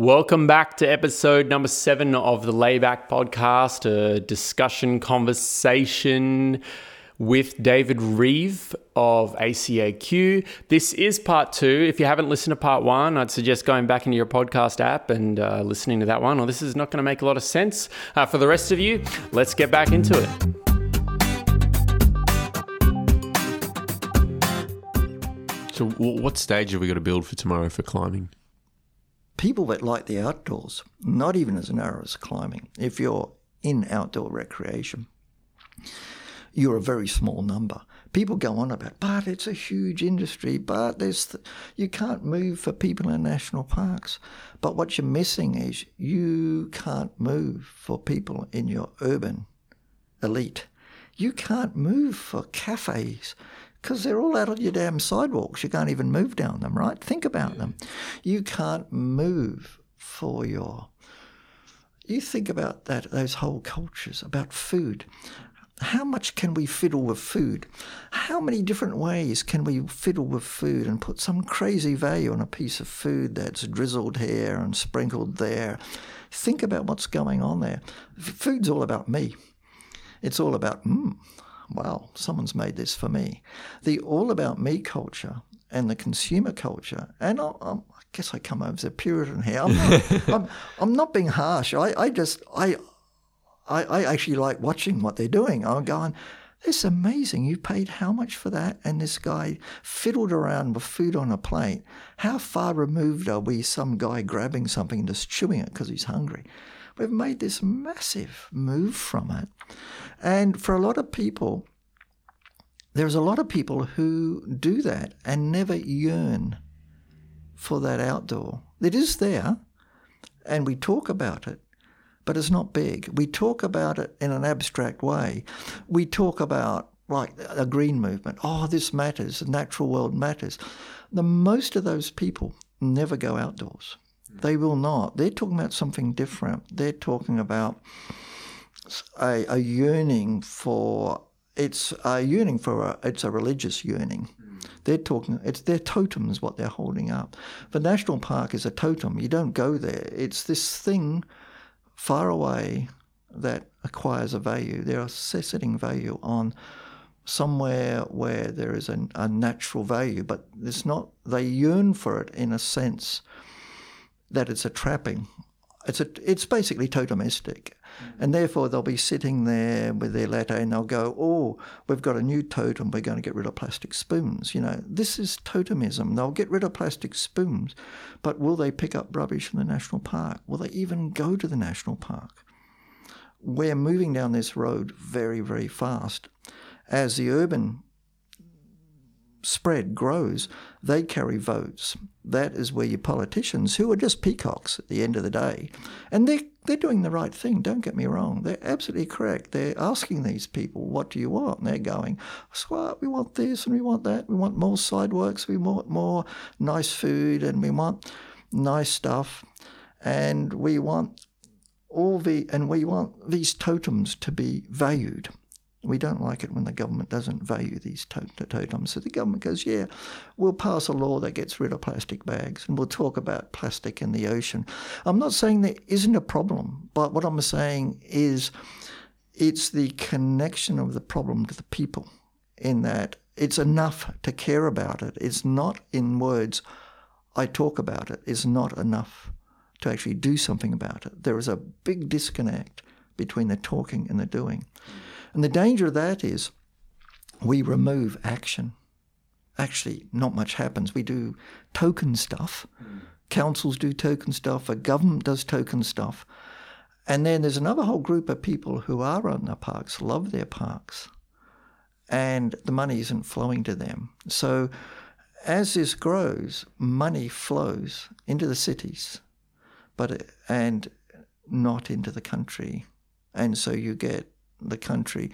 Welcome back to episode number seven of the Layback Podcast, a discussion conversation with David Reeve of ACAQ. This is part two. If you haven't listened to part one, I'd suggest going back into your podcast app and uh, listening to that one, or this is not going to make a lot of sense. Uh, for the rest of you, let's get back into it. So, what stage have we got to build for tomorrow for climbing? People that like the outdoors, not even as narrow as climbing, if you're in outdoor recreation, you're a very small number. People go on about, but it's a huge industry, but there's th- you can't move for people in national parks. But what you're missing is you can't move for people in your urban elite. You can't move for cafes because they're all out on your damn sidewalks. You can't even move down them, right? Think about them. You can't move for your. You think about that, those whole cultures, about food. How much can we fiddle with food? How many different ways can we fiddle with food and put some crazy value on a piece of food that's drizzled here and sprinkled there? Think about what's going on there. Food's all about me. It's all about, mm, wow, someone's made this for me. The all about me culture and the consumer culture, and I, I guess I come over as a Puritan here. I'm not, I'm, I'm not being harsh. I, I just, I, I, I actually like watching what they're doing. I'm going, it's amazing. You paid how much for that? And this guy fiddled around with food on a plate. How far removed are we? Some guy grabbing something and just chewing it because he's hungry. We've made this massive move from it. And for a lot of people, there's a lot of people who do that and never yearn for that outdoor. It is there, and we talk about it, but it's not big. We talk about it in an abstract way. We talk about like a green movement. Oh, this matters. The natural world matters. The most of those people never go outdoors. They will not. They're talking about something different. They're talking about a, a yearning for it's a yearning for a, it's a religious yearning. Hmm. They're talking it's their totems what they're holding up. The national park is a totem. You don't go there. It's this thing far away that acquires a value. They're assessing value on somewhere where there is a, a natural value, but it's not. They yearn for it in a sense that it's a trapping. It's a, it's basically totemistic. Mm. And therefore, they'll be sitting there with their latte and they'll go, Oh, we've got a new totem. We're going to get rid of plastic spoons. You know, this is totemism. They'll get rid of plastic spoons, but will they pick up rubbish in the national park? Will they even go to the national park? We're moving down this road very, very fast. As the urban spread grows, they carry votes. That is where your politicians, who are just peacocks at the end of the day, and they're, they're doing the right thing, don't get me wrong. They're absolutely correct. They're asking these people, what do you want? And they're going, well, we want this and we want that. We want more sidewalks. We want more nice food and we want nice stuff. And we want all the, and we want these totems to be valued. We don't like it when the government doesn't value these totems. So the government goes, yeah, we'll pass a law that gets rid of plastic bags and we'll talk about plastic in the ocean. I'm not saying there isn't a problem, but what I'm saying is it's the connection of the problem to the people in that it's enough to care about it. It's not in words, I talk about it. It's not enough to actually do something about it. There is a big disconnect between the talking and the doing. And the danger of that is we remove action. Actually, not much happens. We do token stuff. Councils do token stuff. A government does token stuff. And then there's another whole group of people who are on the parks, love their parks, and the money isn't flowing to them. So as this grows, money flows into the cities, but and not into the country. And so you get the country,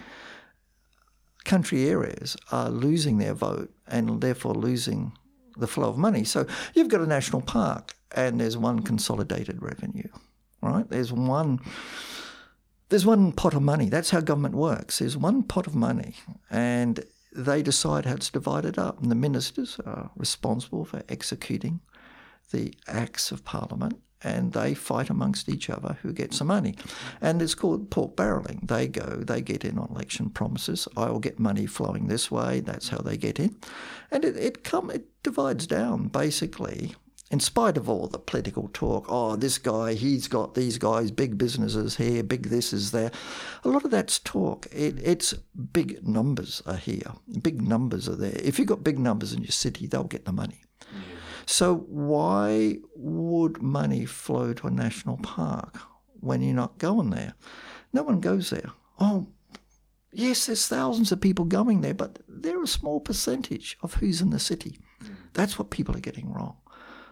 country areas are losing their vote and therefore losing the flow of money. So you've got a national park and there's one consolidated revenue, right? There's one there's one pot of money. That's how government works. There's one pot of money and they decide how it's divided up. And the ministers are responsible for executing the acts of parliament and they fight amongst each other who gets the money. And it's called pork barreling. They go, they get in on election promises. I will get money flowing this way. That's how they get in. And it, it, come, it divides down basically in spite of all the political talk, oh, this guy, he's got these guys, big businesses here, big this is there. A lot of that's talk. It, it's big numbers are here, big numbers are there. If you've got big numbers in your city, they'll get the money. Yeah. So why would money flow to a national park when you're not going there? No one goes there. Oh, yes, there's thousands of people going there, but they're a small percentage of who's in the city. That's what people are getting wrong.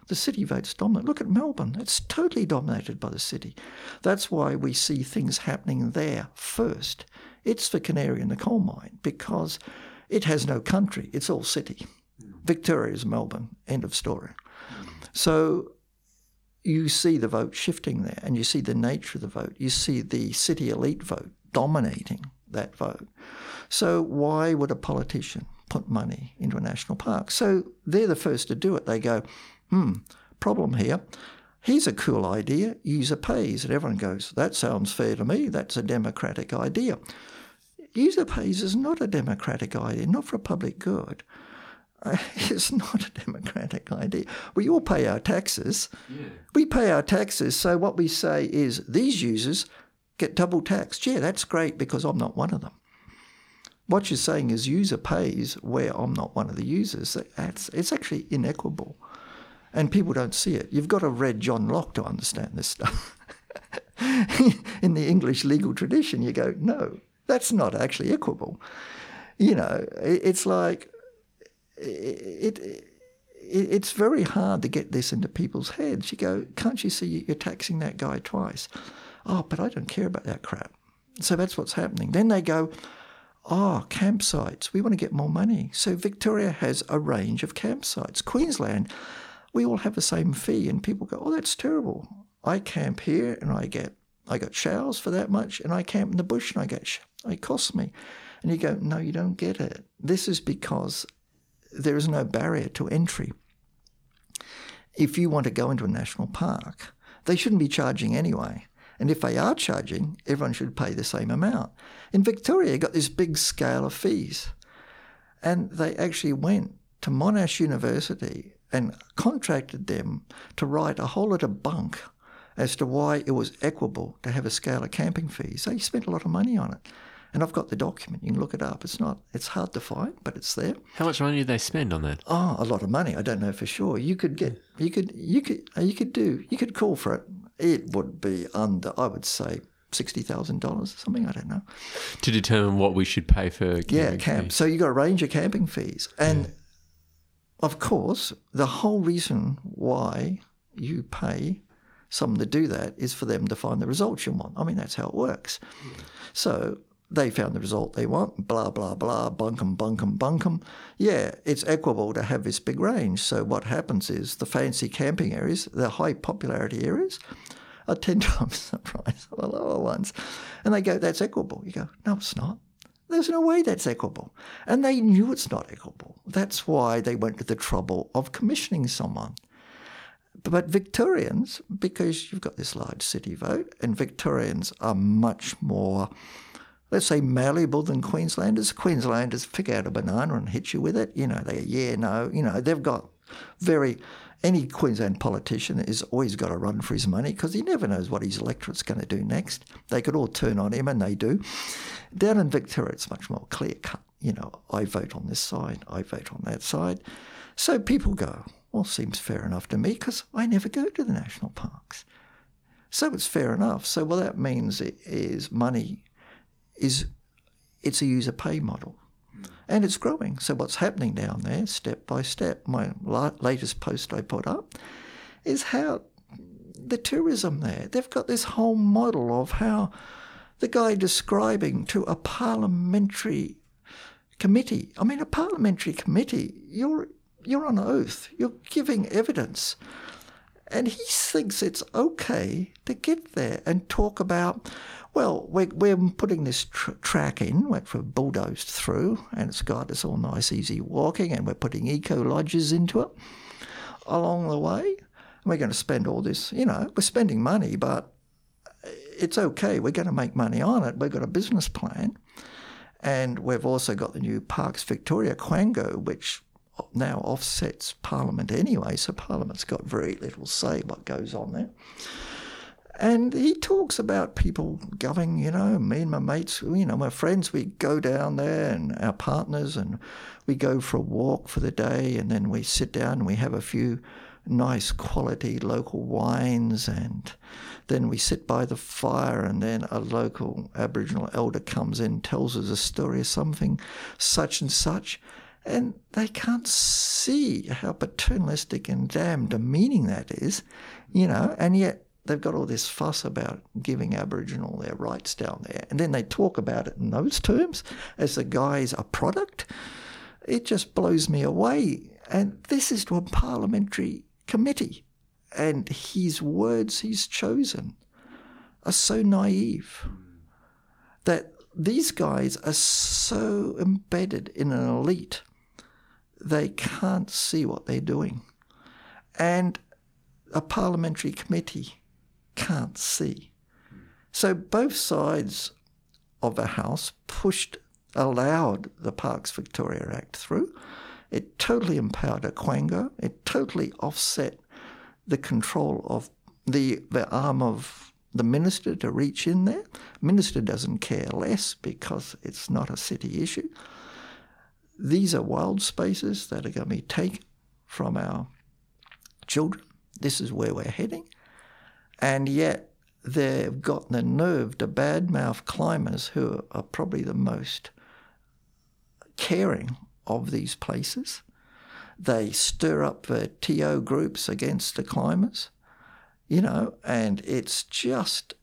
The city vote's dominant. Look at Melbourne. It's totally dominated by the city. That's why we see things happening there first. It's the canary in the coal mine because it has no country. It's all city. Victoria is Melbourne. End of story. So you see the vote shifting there and you see the nature of the vote. You see the city elite vote dominating that vote. So why would a politician put money into a national park? So they're the first to do it. They go, hmm, problem here. Here's a cool idea, user pays. And everyone goes, that sounds fair to me. That's a democratic idea. User pays is not a democratic idea, not for a public good. It's not a democratic idea. We all pay our taxes. Yeah. We pay our taxes. So what we say is these users get double taxed. Yeah, that's great because I'm not one of them. What you're saying is user pays where I'm not one of the users. That's, it's actually inequitable and people don't see it. You've got to read John Locke to understand this stuff. In the English legal tradition, you go, no, that's not actually equable. You know, it's like it, it it's very hard to get this into people's heads. You go, can't you see you're taxing that guy twice? Oh, but I don't care about that crap. So that's what's happening. Then they go, oh, campsites. We want to get more money. So Victoria has a range of campsites. Queensland we all have the same fee, and people go, "Oh, that's terrible." I camp here, and I get I got showers for that much, and I camp in the bush, and I get it costs me. And you go, "No, you don't get it. This is because there is no barrier to entry. If you want to go into a national park, they shouldn't be charging anyway." And if they are charging, everyone should pay the same amount. In Victoria, you got this big scale of fees. And they actually went to Monash University and contracted them to write a whole lot of bunk as to why it was equitable to have a scale of camping fees. So they spent a lot of money on it. And I've got the document. You can look it up. It's not. It's hard to find, but it's there. How much money did they spend on that? Oh, a lot of money. I don't know for sure. You could get. You could. You could. Uh, you could do. You could call for it. It would be under. I would say sixty thousand dollars or something. I don't know. To determine what we should pay for. Yeah, camp. Fees. So you got a range of camping fees, and yeah of course, the whole reason why you pay someone to do that is for them to find the results you want. I mean, that's how it works. So they found the result they want, blah, blah, blah, bunkum, bunkum, bunkum. Yeah, it's equable to have this big range. So what happens is the fancy camping areas, the high popularity areas, are 10 times the price of the lower ones. And they go, that's equitable. You go, no, it's not. There's no way that's equitable. And they knew it's not equitable. That's why they went to the trouble of commissioning someone. But Victorians, because you've got this large city vote, and Victorians are much more, let's say, malleable than Queenslanders. Queenslanders pick out a banana and hit you with it. You know, they yeah, no, you know, they've got very any Queensland politician has always got to run for his money because he never knows what his electorate's going to do next. They could all turn on him, and they do. Down in Victoria, it's much more clear cut. You know, I vote on this side, I vote on that side. So people go, well, seems fair enough to me because I never go to the national parks. So it's fair enough. So what that means is money is it's a user pay model and it's growing. So what's happening down there, step by step, my latest post I put up, is how the tourism there, they've got this whole model of how the guy describing to a parliamentary committee. I mean, a parliamentary committee, you're you're on oath, you're giving evidence. And he thinks it's okay to get there and talk about, well, we're, we're putting this tr- track in, which we've bulldozed through, and it's got this all nice, easy walking, and we're putting eco lodges into it along the way. And we're going to spend all this, you know, we're spending money, but it's okay. We're going to make money on it. We've got a business plan. And we've also got the new Parks Victoria Quango, which now offsets Parliament anyway, so Parliament's got very little say what goes on there. And he talks about people going, you know, me and my mates, you know, my friends, we go down there and our partners and we go for a walk for the day and then we sit down and we have a few nice quality local wines and then we sit by the fire and then a local Aboriginal elder comes in, tells us a story of something such and such and they can't see how paternalistic and damn demeaning that is, you know, and yet they've got all this fuss about giving Aboriginal their rights down there. And then they talk about it in those terms as the guy's a product. It just blows me away. And this is to a parliamentary committee. And his words he's chosen are so naive that these guys are so embedded in an elite they can't see what they're doing. And a parliamentary committee can't see. So both sides of the House pushed, allowed the Parks Victoria Act through. It totally empowered a Quango. It totally offset the control of the, the arm of the minister to reach in there. Minister doesn't care less because it's not a city issue. These are wild spaces that are going to be taken from our children. This is where we're heading. And yet they've got the nerve to badmouth climbers who are probably the most caring of these places. They stir up the TO groups against the climbers, you know, and it's just,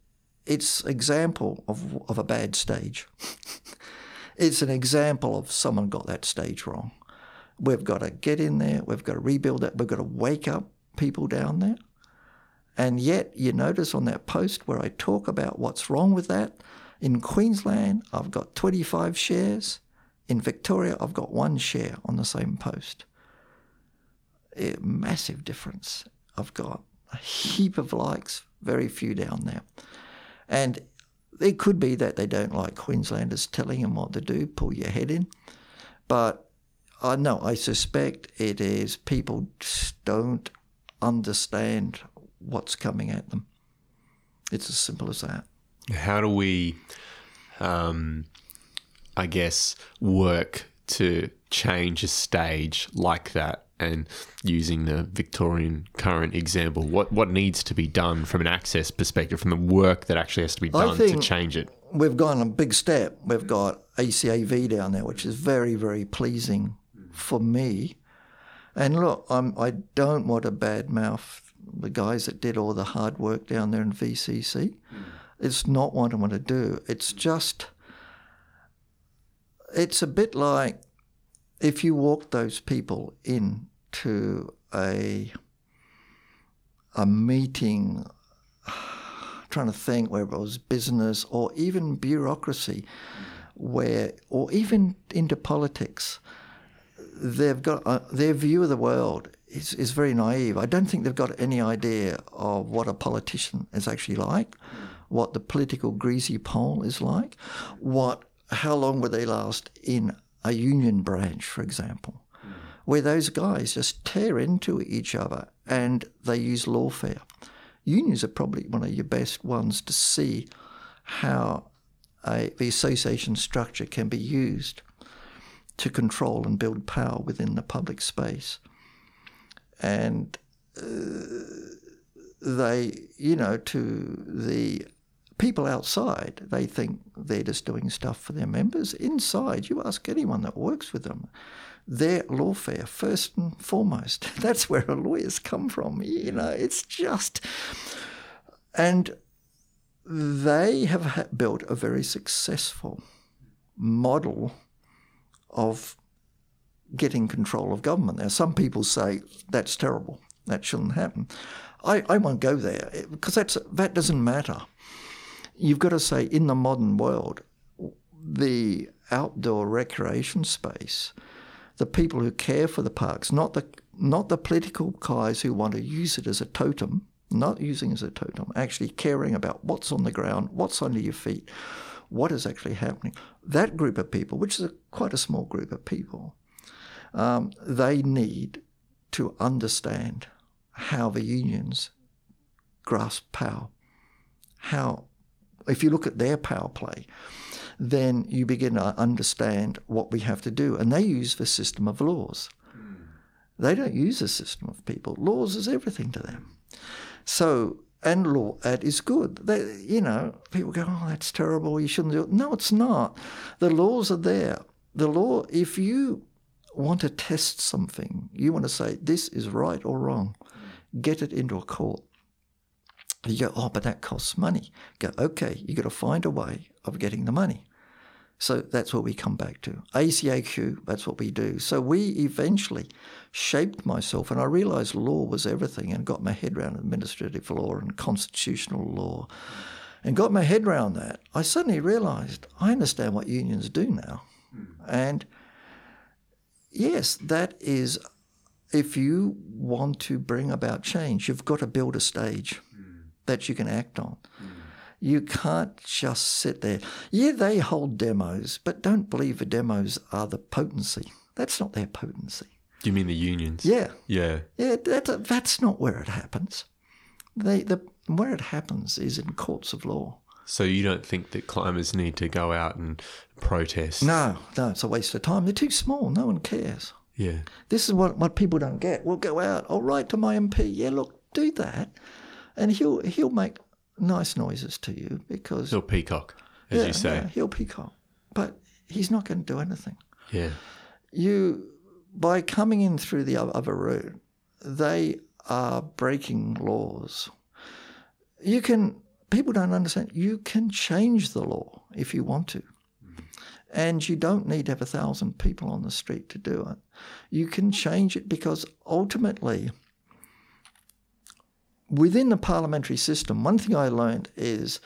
it's example of, of a bad stage. it's an example of someone got that stage wrong. We've got to get in there, we've got to rebuild it, we've got to wake up people down there. And yet, you notice on that post where I talk about what's wrong with that, in Queensland, I've got 25 shares. In Victoria, I've got one share on the same post. A massive difference. I've got a heap of likes, very few down there. And it could be that they don't like Queenslanders telling them what to do, pull your head in. But I know, I suspect it is people just don't understand what's coming at them. It's as simple as that. How do we, um, I guess, work to change a stage like that? And using the Victorian current example, what what needs to be done from an access perspective, from the work that actually has to be done to change it? We've gone a big step. We've got ACAV down there, which is very, very pleasing for me. And look, I'm, I don't want to badmouth the guys that did all the hard work down there in VCC. Mm. It's not what I want to do. It's just, it's a bit like if you walk those people into a a meeting, trying to think whether it was business or even bureaucracy, where or even into politics, they've got uh, their view of the world is, is very naive. I don't think they've got any idea of what a politician is actually like, what the political greasy pole is like, what how long would they last in a union branch, for example, where those guys just tear into each other and they use lawfare. Unions are probably one of your best ones to see how a, the association structure can be used to control and build power within the public space and uh, they, you know, to the people outside, they think they're just doing stuff for their members. Inside, you ask anyone that works with them, they're lawfare first and foremost. That's where lawyers come from. You know, it's just, and they have built a very successful model of getting control of government. Now, some people say that's terrible, that shouldn't happen. I, I won't go there eh, because that's, that doesn't matter. You've got to say, in the modern world, the outdoor recreation space, the people who care for the parks, not the not the political guys who want to use it as a totem, not using it as a totem, actually caring about what's on the ground, what's under your feet, what is actually happening. That group of people, which is a, quite a small group of people, um, they need to understand how the unions grasp power. How, if you look at their power play, then you begin to understand what we have to do. And they use the system of laws. They don't use a system of people. Laws is everything to them. So, and law that is good. They, you know, people go, oh, that's terrible. You shouldn't do it. No, it's not. The laws are there. The law, if you want to test something, you want to say this is right or wrong, get it into a court. You go, oh, but that costs money. Go, okay, you got to find a way of getting the money. So that's what we come back to. ACAQ, that's what we do. So we eventually shaped myself, and I realized law was everything and got my head around administrative law and constitutional law and got my head around that. I suddenly realized I understand what unions do now. Hmm. And yes, that is, if you want to bring about change, you've got to build a stage hmm. that you can act on. Hmm. You can't just sit there. Yeah, they hold demos, but don't believe the demos are the potency. That's not their potency. Do you mean the unions? Yeah, Yeah. yeah, that, that's not where it happens. They, the, where it happens is in courts of law. So you don't think that climbers need to go out and protest? No, no, it's a waste of time. They're too small. No one cares. Yeah. This is what, what people don't get. We'll go out. I'll write to my MP. Yeah, look, do that, and he'll he'll make nice noises to you because he'll peacock, as yeah, you say. yeah, he'll peacock, but he's not going to do anything. Yeah. You by coming in through the other route, they are breaking laws. You can people don't understand. You can change the law if you want to. And you don't need to have a thousand people on the street to do it. You can change it because ultimately, within the parliamentary system, one thing I learned is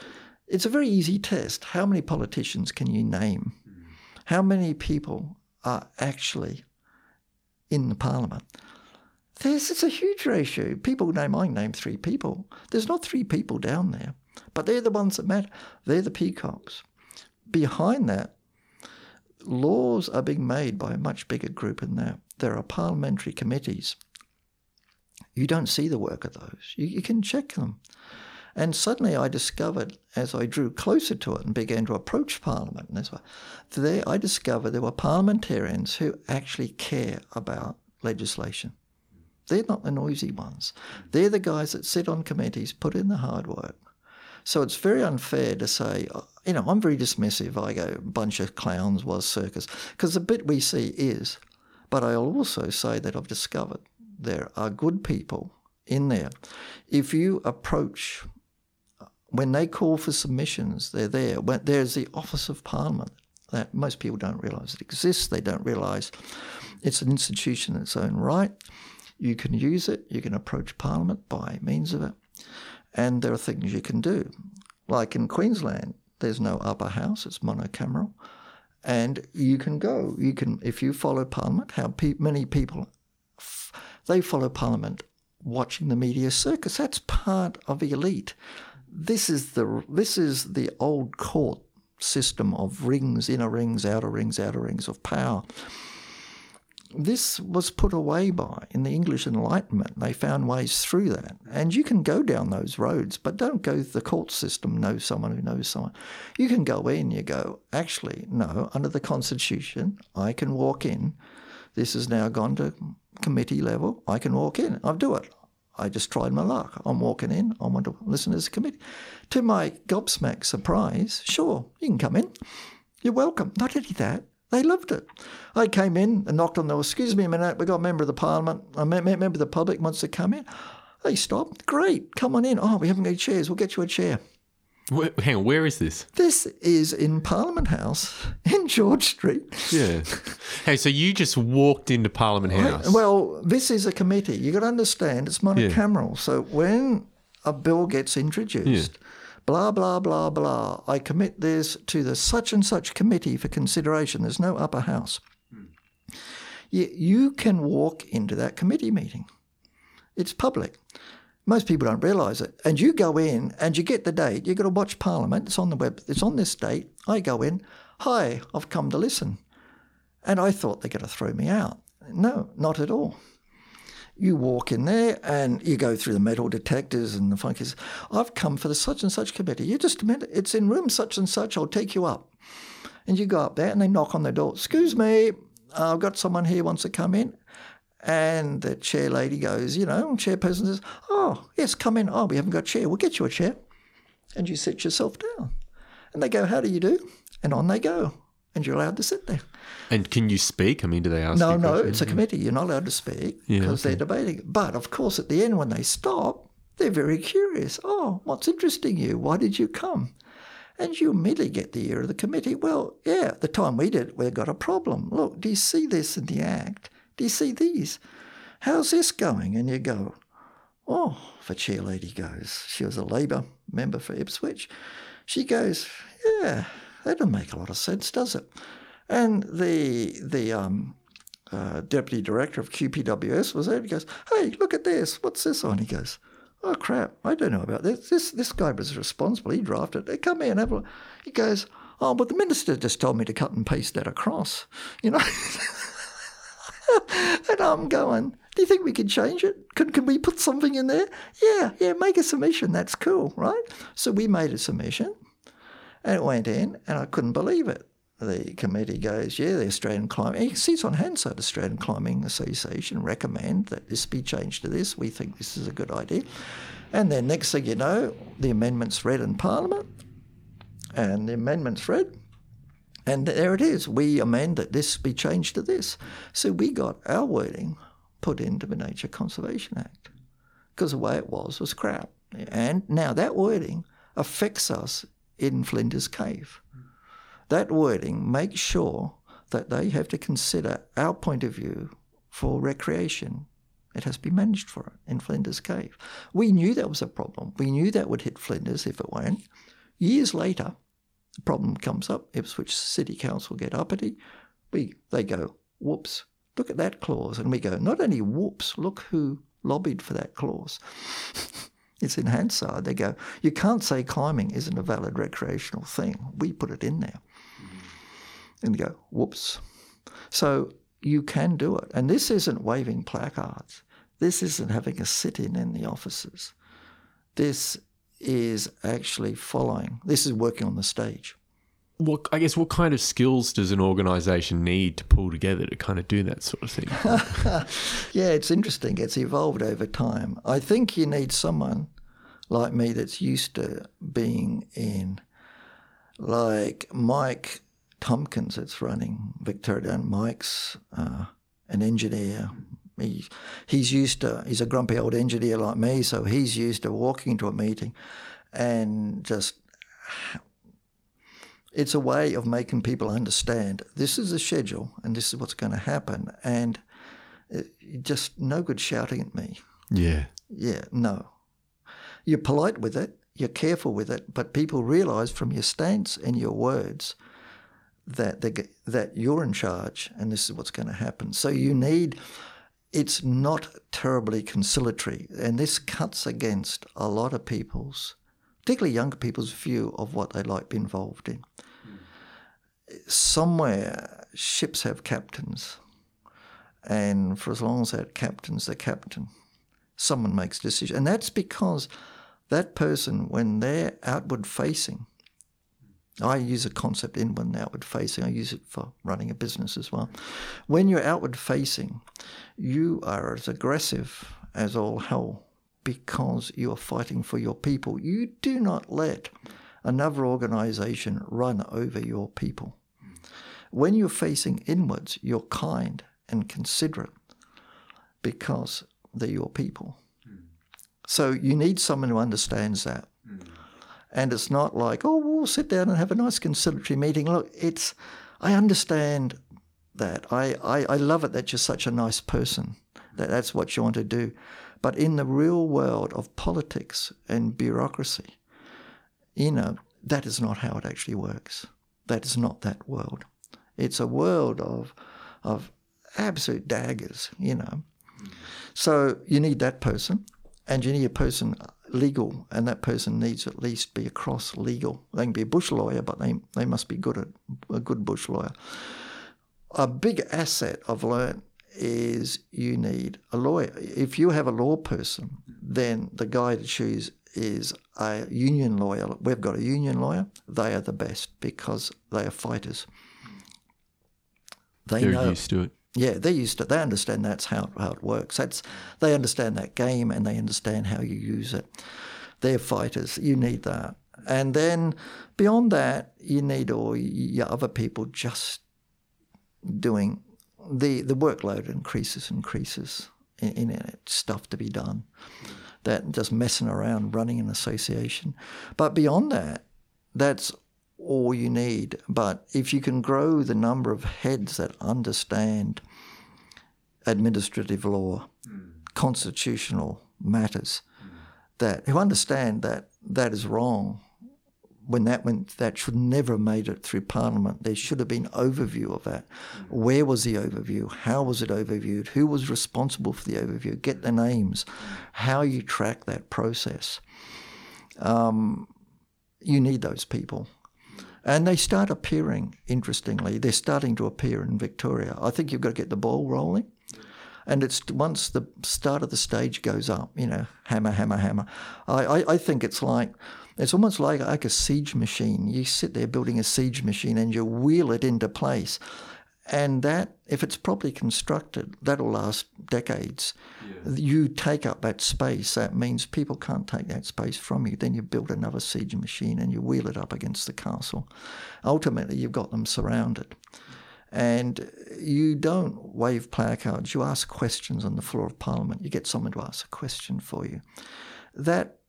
it's a very easy test. How many politicians can you name? How many people are actually in the parliament? There's it's a huge ratio. People name I name three people. There's not three people down there, but they're the ones that matter. They're the peacocks. Behind that, laws are being made by a much bigger group than that. There are parliamentary committees. You don't see the work of those. You, you can check them. And suddenly I discovered, as I drew closer to it and began to approach Parliament, and way, there I discovered there were parliamentarians who actually care about legislation. They're not the noisy ones. They're the guys that sit on committees, put in the hard work. So it's very unfair to say, uh, you know, I'm very dismissive. I go, bunch of clowns was circus. Because the bit we see is, but I'll also say that I've discovered there are good people in there. If you approach, when they call for submissions, they're there. When there's the Office of Parliament that most people don't realise it exists. They don't realise it's an institution in its own right. You can use it. You can approach Parliament by means of it. And there are things you can do. Like in Queensland, there's no upper house, it's monocameral. And you can go. You can, if you follow Parliament, how pe- many people they follow Parliament watching the media circus. That's part of the elite. This is the this is the old court system of rings, inner rings, outer rings, outer rings of power. This was put away by in the English Enlightenment. They found ways through that, and you can go down those roads, but don't go. The court system know someone who knows someone. You can go in. You go. Actually, no. Under the Constitution, I can walk in. This has now gone to committee level. I can walk in. I'll do it. I just tried my luck. I'm walking in. I want to listen to this committee. To my gobsmack surprise, sure, you can come in. You're welcome. Not only that, they loved it. I came in and knocked on the door. Excuse me a minute. We've got a member of the parliament, a member of the public wants to come in. They stopped. Great. Come on in. Oh, we haven't got chairs. We'll get you a chair. Where, hang on, where is this? This is in Parliament House in George Street. Yeah. hey, so you just walked into Parliament House. Well, this is a committee. You've got to understand it's monocameral. So when a bill gets introduced, blah blah blah blah, I commit this to the such and such committee for consideration. There's no upper house. Hmm. You, you can walk into that committee meeting. It's public. Most people don't realise it. And you go in and you get the date. You've got to watch Parliament. It's on the web. It's on this date. I go in. Hi, I've come to listen. And I thought they're going to throw me out. No, not at all. You walk in there and you go through the metal detectors and the funkers. I've come for the such and such committee. You just a minute. It's in room such and such. I'll take you up. And you go up there and they knock on the door. Excuse me, I've got someone here wants to come in. And the chair lady goes, you know, chairperson says, Oh, yes, come in. Oh, we haven't got a chair. We'll get you a chair. And you sit yourself down. And they go, How do you do? And on they go. And you're allowed to sit there. And can you speak? I mean, do they ask No, no, questions? it's a committee. You're not allowed to speak Yeah, because they're debating. But of course, at the end, when they stop, they're very curious. Oh, what's interesting you? Why did you come? And you immediately get the ear of the committee. Well, yeah, the time we did, we've got a problem. Look, do you see this in the Act? Do you see these? How's this going? And you go, oh, the chair lady goes. She was a Labor member for Ipswich. She goes, yeah, that doesn't make a lot of sense, does it? And the the um, uh, deputy director of QPWS was there. He goes, hey, look at this. What's this on? He goes, oh crap, I don't know about this. This this guy was responsible. He drafted it. Come here and have a look. He goes, oh, but the minister just told me to cut and paste that across. You know. and I'm going, do you think we can change it? Can, can we put something in there? Yeah, yeah, make a submission. That's cool, right? So we made a submission and it went in and I couldn't believe it. The committee goes, yeah, the Australian Climbing, he sees on Hansard, Australian Climbing Association recommend that this be changed to this. We think this is a good idea. And then next thing you know, the amendment's read in Parliament and the amendment's read. And there it is. We amend that this be changed to this. So we got our wording put into the Nature Conservation Act because the way it was was crap. And now that wording affects us in Flinders Cave. That wording makes sure that they have to consider our point of view for recreation. It has to be managed for it in Flinders Cave. We knew that was a problem. We knew that would hit Flinders if it went. Years later, the problem comes up. Ipswich City Council get uppity. We they go, whoops, look at that clause, and we go, not only whoops, look who lobbied for that clause. it's in Hansard. They go, you can't say climbing isn't a valid recreational thing. We put it in there, and you go, whoops. So you can do it, and this isn't waving placards. This isn't having a sit-in in the offices. This is actually following. This is working on the stage. What I guess what kind of skills does an organisation need to pull together to kind of do that sort of thing? yeah, it's interesting. It's evolved over time. I think you need someone like me that's used to being in, like Mike Tompkins, that's running Victoria. Mike's uh, an engineer. He, he's used to, he's a grumpy old engineer like me, so he's used to walking into a meeting and just it's a way of making people understand this is the schedule and this is what's going to happen. And it, just no good shouting at me. yeah. Yeah, no. You're polite with it, you're careful with it, but people realize from your stance and your words that they, that you're in charge and this is what's going to happen. So you need. It's not terribly conciliatory, and this cuts against a lot of people's, particularly younger people's view of what they like be involved in. Somewhere, ships have captains, and for as long as that captain's the captain, someone makes decisions. And that's because that person, when they're outward facing, I use a concept inward and outward facing. I use it for running a business as well. When you're outward facing, you are as aggressive as all hell because you are fighting for your people. You do not let another organization run over your people. When you're facing inwards, you're kind and considerate because they're your people. Hmm. So you need someone who understands that. And it's not like, oh, we'll sit down and have a nice conciliatory meeting. Look, it's, I understand that. I, I, I love it that you're such a nice person, that that's what you want to do. But in the real world of politics and bureaucracy, you know, that is not how it actually works. That is not that world. It's a world of, of absolute daggers, you know. So you need that person, and you need a person legal, and that person needs at least be across legal. They can be a bush lawyer, but they they must be good at a good bush lawyer. A big asset I've learned is you need a lawyer. If you have a law person, then the guy to choose is a union lawyer. We've got a union lawyer. They are the best because they are fighters. They They're know, used to it. Yeah, they're used to. They understand that's how, how it works. That's they understand that game and they understand how you use it. They're fighters. You need that. And then beyond that, you need all your other people just doing the the workload increases increases in, in it, stuff to be done. That just messing around running an association. But beyond that, that's all you need. But if you can grow the number of heads that understand administrative law, mm. constitutional matters, mm. that who understand that that is wrong, when that went, that should never have made it through Parliament. There should have been overview of that. Mm. Where was the overview? How was it overviewed? Who was responsible for the overview? Get the names. Mm. How you track that process. Um, you need those people. And they start appearing, interestingly, they're starting to appear in Victoria. I think you've got to get the ball rolling. And it's once the start of the stage goes up, you know, hammer, hammer, hammer. I, I, I think it's like, it's almost like, like a siege machine. You sit there building a siege machine and you wheel it into place. And that, if it's properly constructed, that'll last decades. Yeah. You take up that space. That means people can't take that space from you. Then you build another siege machine and you wheel it up against the castle. Ultimately, you've got them surrounded. And you don't wave placards. You ask questions on the floor of Parliament. You get someone to ask a question for you. That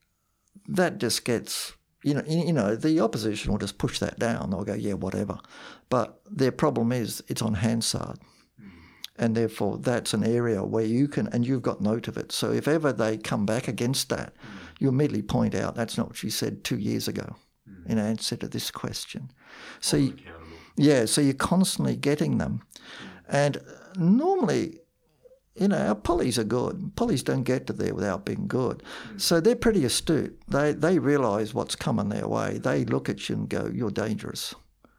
that just gets you know, you know, the opposition will just push that down. They'll go, yeah, whatever. But their problem is it's on Hansard. Mm. And therefore, that's an area where you can, and you've got note of it. So if ever they come back against that, mm. you immediately point out that's not what you said two years ago mm. in answer to this question. So, you, yeah, so you're constantly getting them. And normally, you know, our pulleys are good. Pulleys don't get to there without being good. So they're pretty astute. They they realise what's coming their way. They look at you and go, "You're dangerous,"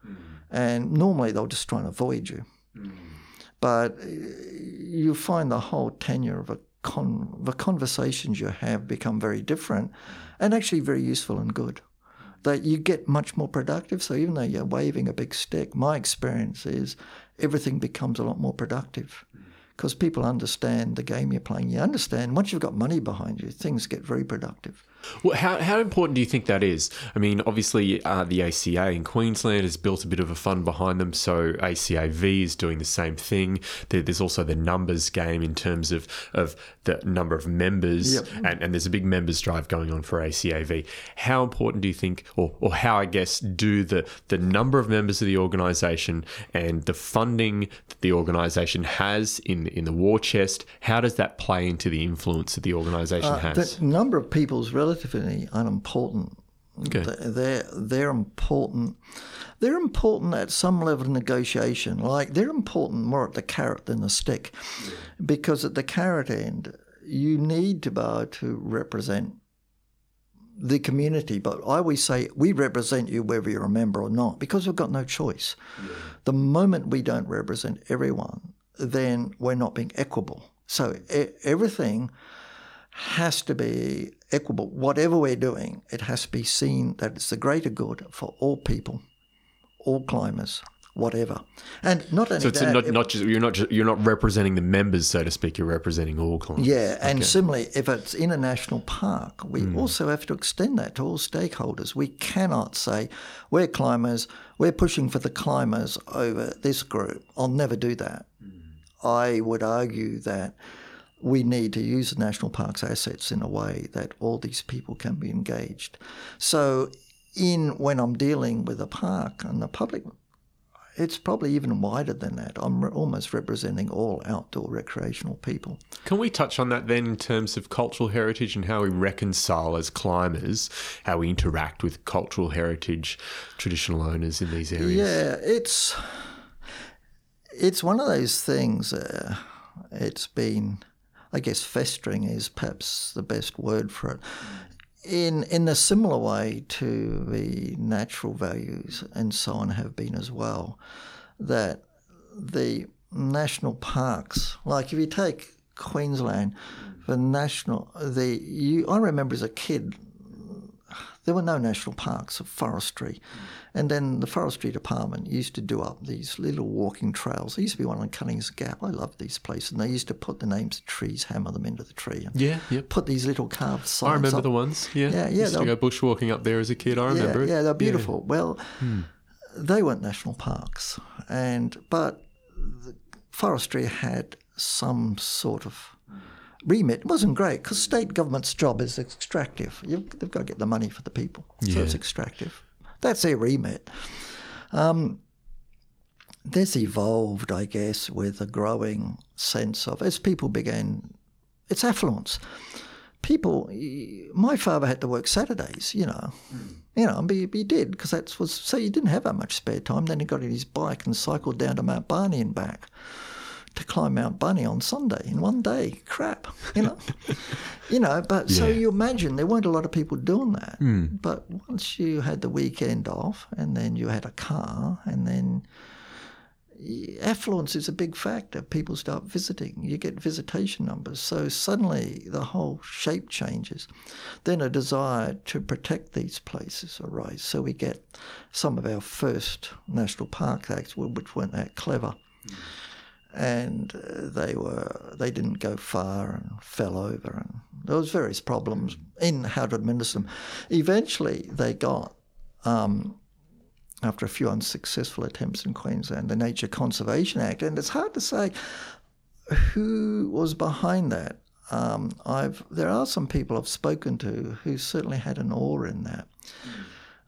mm. and normally they'll just try and avoid you. Mm. But uh, you find the whole tenure of a con- the conversations you have become very different, and actually very useful and good. That you get much more productive. So even though you're waving a big stick, my experience is everything becomes a lot more productive because people understand the game you're playing. You understand once you've got money behind you, things get very productive. Well, how, how important do you think that is? I mean, obviously, uh, the ACA in Queensland has built a bit of a fund behind them, so ACAV is doing the same thing. There, there's also the numbers game in terms of, of the number of members, yep. and, and there's a big members drive going on for ACAV. How important do you think, or, or how, I guess, do the, the number of members of the organisation and the funding that the organisation has in, in the war chest, how does that play into the influence that the organisation uh, has? The number of people's relatively unimportant. Okay. They're they're important. They're important at some level of negotiation. Like they're important more at the carrot than the stick, because at the carrot end, you need to be able to represent the community. But I always say we represent you whether you're a member or not, because we've got no choice. Yeah. The moment we don't represent everyone, then we're not being equable. So e- everything has to be equable. Whatever we're doing, it has to be seen that it's the greater good for all people, all climbers, whatever. And not only so it's that, not, not just you're not just, you're not representing the members, so to speak. You're representing all climbers. Yeah, and okay. similarly, if it's in a national park, we mm. also have to extend that to all stakeholders. We cannot say we're climbers, we're pushing for the climbers over this group. I'll never do that. Mm. I would argue that we need to use the national parks assets in a way that all these people can be engaged. So, in when I'm dealing with a park and the public, it's probably even wider than that. I'm re- almost representing all outdoor recreational people. Can we touch on that then in terms of cultural heritage and how we reconcile as climbers, how we interact with cultural heritage traditional owners in these areas? Yeah, it's it's one of those things. Uh, it's been, I guess, festering is perhaps the best word for it. In in a similar way to the natural values and so on have been as well, that the national parks, like if you take Queensland, the national the you, I remember as a kid there were no national parks of forestry. And then the forestry department used to do up these little walking trails. There used to be one on Cunning's Gap. I love these places. And they used to put the names of trees, hammer them into the tree, and Yeah, yeah. put these little carved signs I remember up. the ones. Yeah, Yeah, yeah, Used to go bushwalking up there as a kid. I remember yeah, it. Yeah, they're beautiful. Well, hmm. they weren't national parks, and but the forestry had some sort of remit. It wasn't great because state government's job is extractive. You've, they've got to get the money for the people, so it's extractive. That's their remit. Um, this evolved, I guess, with a growing sense of as people began, it's affluence. People, my father had to work Saturdays, you know, you know, and he, he did because that was so he didn't have that much spare time. Then he got on his bike and cycled down to Mount Barney and back to climb Mount Barney on Sunday in one day. Crap, you know, you know. But so you imagine there weren't a lot of people doing that. Hmm. But once you had the weekend off, and then you had a car, and then affluence is a big factor. People start visiting. You get visitation numbers. So suddenly the whole shape changes. Then a desire to protect these places arises. So we get some of our first national park acts, which weren't that clever. Hmm. And uh, they were they didn't go far and fell over, and there was various problems in how to administer them. Eventually, they got um, after a few unsuccessful attempts in Queensland, the Nature Conservation Act, and it's hard to say who was behind that. Um, I've there are some people I've spoken to who certainly had an oar in that,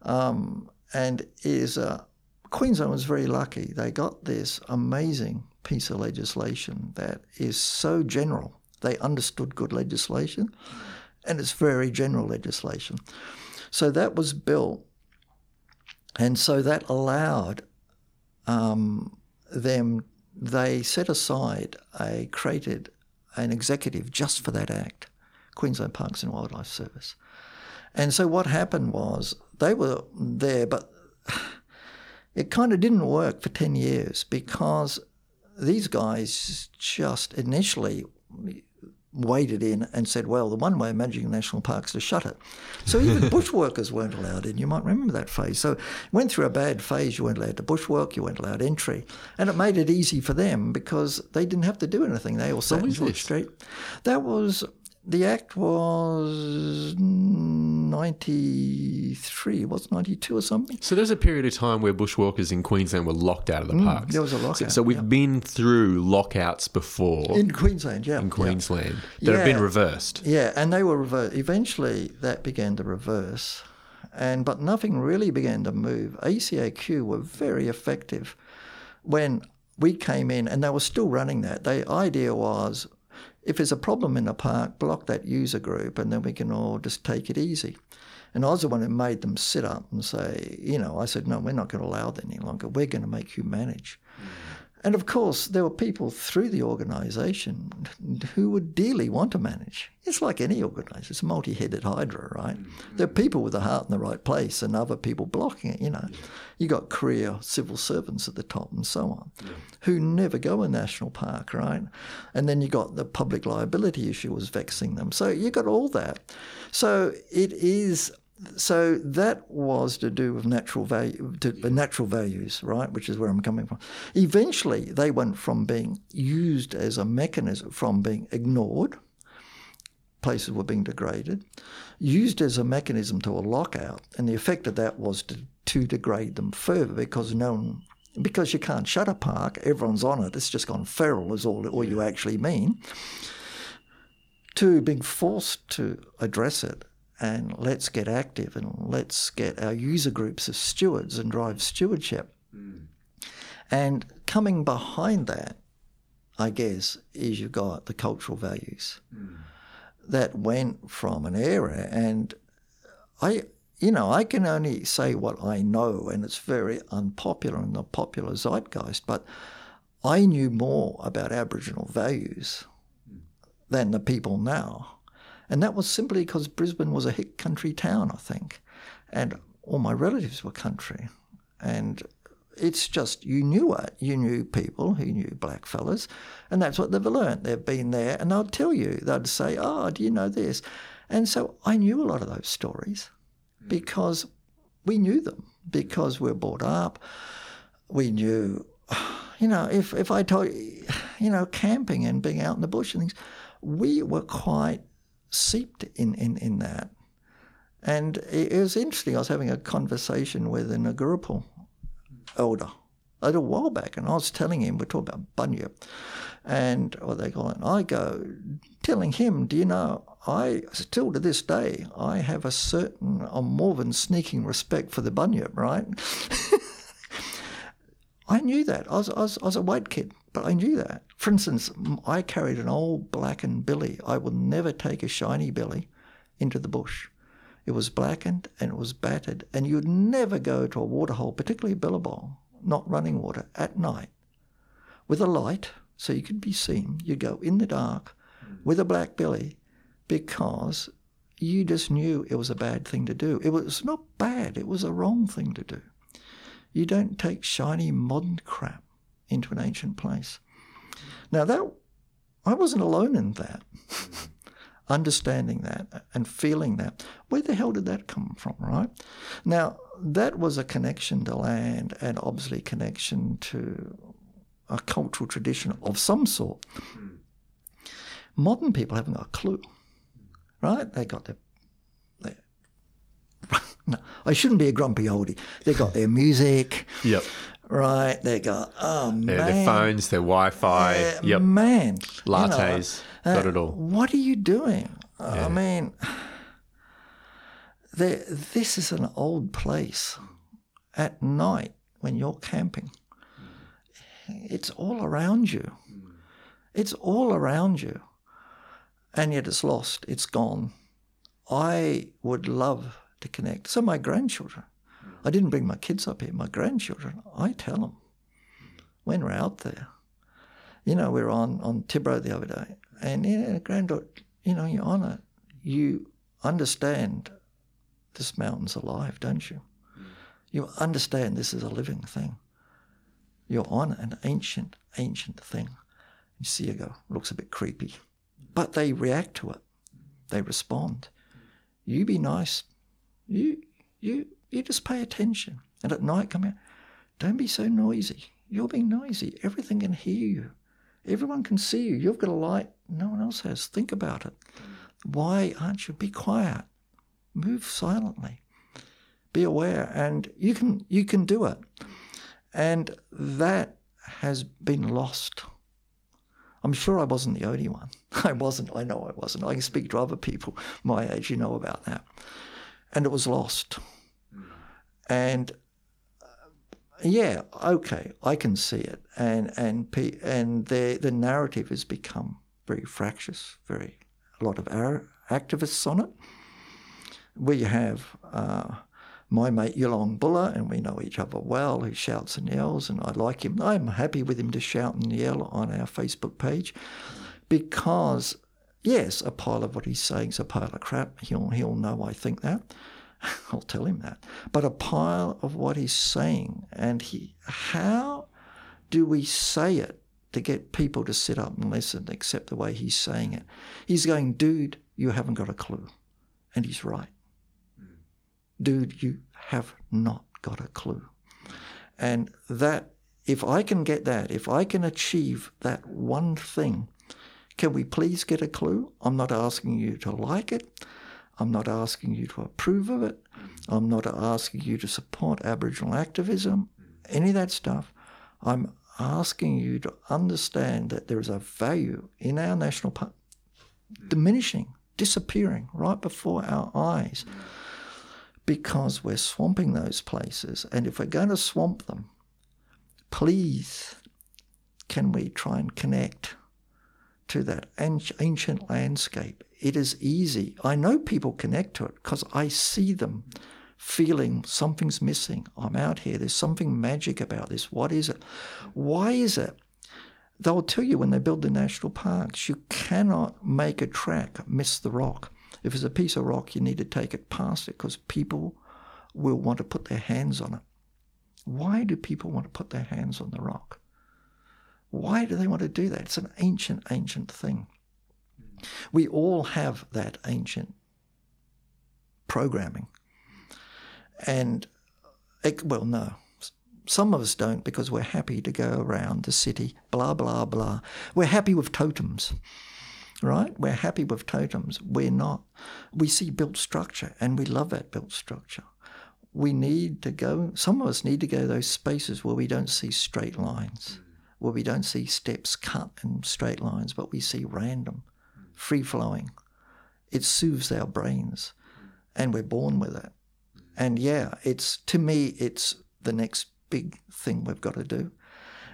um, and is uh, Queensland was very lucky. They got this amazing piece of legislation that is so general. They understood good legislation, and it's very general legislation. So that was built and so that allowed um, them, they set aside a, created an executive just for that act, Queensland Parks and Wildlife Service. And so what happened was they were there, but it kind of didn't work for 10 years because these guys just initially waded in and said, well, the one way of managing national parks is to shut it. So even bushwalkers weren't allowed in. You might remember that phase. So went through a bad phase. You weren't allowed to bushwork. You weren't allowed entry. And it made it easy for them because they didn't have to do anything. They all sat in George? Street. That was, the act was 93, was it 92 or something? So there's a period of time where bushwalkers in Queensland were locked out of the parks. Mm, there was a So, lockout, so we've yeah. been through lockouts before in, In Queensland, yeah. yeah. Queensland that have been reversed. Yeah, and they were reversed. Eventually, that began to reverse, and but nothing really began to move. ACAQ were very effective when we came in, and they were still running that. The idea was, if there's a problem in the park, block that user group, and then we can all just take it easy. And I was the one who made them sit up and say, you know, I said, no, we're not going to allow that any longer. We're going to make you manage. And of course, there were people through the organisation who would dearly want to manage. It's like any organisation, it's a multi headed hydra, right? Mm-hmm. There are people with the heart in the right place and other people blocking it, you know. You got career civil servants at the top and so on who never go in national park, right? And then you got the public liability issue was vexing them. So you got all that. So it is so that was to do with natural value, to, uh, natural values, right? Which is where I'm coming from. Eventually, they went from being used as a mechanism, from being ignored, places were being degraded, used as a mechanism to a lockout, and the effect of that was to, to degrade them further because no one. Because you can't shut a park, everyone's on it. It's just gone feral, is all, all you actually mean. To being forced to address it and let's get active and let's get our user groups as stewards and drive stewardship. Hmm. And coming behind that, I guess, is you've got the cultural values hmm. that went from an era. And I, you know, I can only say what I know, and it's very unpopular in the popular zeitgeist, but I knew more about Aboriginal values hmm. than the people now. And that was simply because Brisbane was a hick country town, I think. And all my relatives were country. And it's just, you knew it. You knew people who knew black fellas. And that's what they've learned. They've been there and they'll tell you, they'd say, Oh, do you know this? And so I knew a lot of those stories hmm. because we knew them, because we we're brought up. We knew, you know, if, if I told you, you know, camping and being out in the bush and things, we were quite seeped in, in, in that. And it, was interesting. I was having a conversation with an Ngurupul elder a little while back, and I was telling him, we're talking about bunyip, and what they call it. I go telling him, do you know, I still to this day, I have a certain, a more than sneaking respect for the bunyip, right? I knew that. I was, I, was, I was a white kid, but I knew that. For instance, I carried an old blackened billy. I would never take a shiny billy into the bush. It was blackened and it was battered, and you'd never go to a waterhole, particularly billabong, not running water, at night with a light so you could be seen. You'd go in the dark with a black billy because you just knew it was a bad thing to do. It was not bad, it was a wrong thing to do. You don't take shiny modern crap into an ancient place. Now that I wasn't alone in that. Mm-hmm. Understanding that and feeling that. Where the hell did that come from, right? Now, that was a connection to land and obviously connection to a cultural tradition of some sort. Hmm. Modern people haven't got a clue, right? They got their no, I shouldn't be a grumpy oldie. They got their music. Yep. Right. They got oh man. their phones, their Wi-Fi. Uh, yep. Man. Lattes. You know, got uh, it all. What are you doing? Yeah. I mean, this is an old place. At night, when you're camping, it's all around you. It's all around you. And yet it's lost. It's gone. I would love to connect. So my grandchildren, I didn't bring my kids up here. My grandchildren, I tell them when we're out there. You know, we are on, on Tibbrow the other day, and yeah, granddaughter, you know, you're. You understand this mountain's alive, don't you? You understand this is a living thing. You're on an ancient, ancient thing. You see it go, looks a bit creepy. But they react to it. They respond. You be nice you, you, you just pay attention. And at night, come out. Don't be so noisy. You're being noisy. Everything can hear you. Everyone can see you. You've got a light no one else has. Think about it. Why aren't you? Be quiet. Move silently. Be aware, and you can you can do it. And that has been lost. I'm sure I wasn't the only one. I wasn't. I know I wasn't. I can speak to other people my age. You know about that and it was lost. And uh, yeah, okay, I can see it, and and and the the narrative has become very fractious, very a lot of activists on it. We have uh, my mate Yulong Buller, and we know each other well, who shouts and yells, and I like him. I'm happy with him to shout and yell on our Facebook page because yes, a pile of what he's saying is a pile of crap. He'll, he'll know I think that. I'll tell him that. But a pile of what he's saying. And he, how do we say it to get people to sit up and listen, except the way he's saying it? He's going, dude, you haven't got a clue. And he's right. Dude, you have not got a clue. And that, if I can get that, if I can achieve that one thing, can we please get a clue? I'm not asking you to like it. I'm not asking you to approve of it. I'm not asking you to support Aboriginal activism, any of that stuff. I'm asking you to understand that there is a value in our national park diminishing, disappearing right before our eyes because we're swamping those places. And if we're going to swamp them, please can we try and connect to that ancient landscape. It is easy. I know people connect to it because I see them feeling something's missing. I'm out here. There's something magic about this. What is it? Why is it they'll tell you when they build the national parks, you cannot make a track miss the rock. If it's a piece of rock, you need to take it past it because people will want to put their hands on it. Why do people want to put their hands on the rock? Why do they want to do that? It's an ancient, ancient thing. We all have that ancient programming. And, well, no, some of us don't because we're happy to go around the city, blah, blah, blah. We're happy with totems, right? We're happy with totems. We're not. We see built structure and we love that built structure. We need to go, some of us need to go those spaces where we don't see straight lines, where we don't see steps cut in straight lines, but we see random, free flowing. It soothes our brains and we're born with it. And yeah, it's to me, it's the next big thing we've got to do.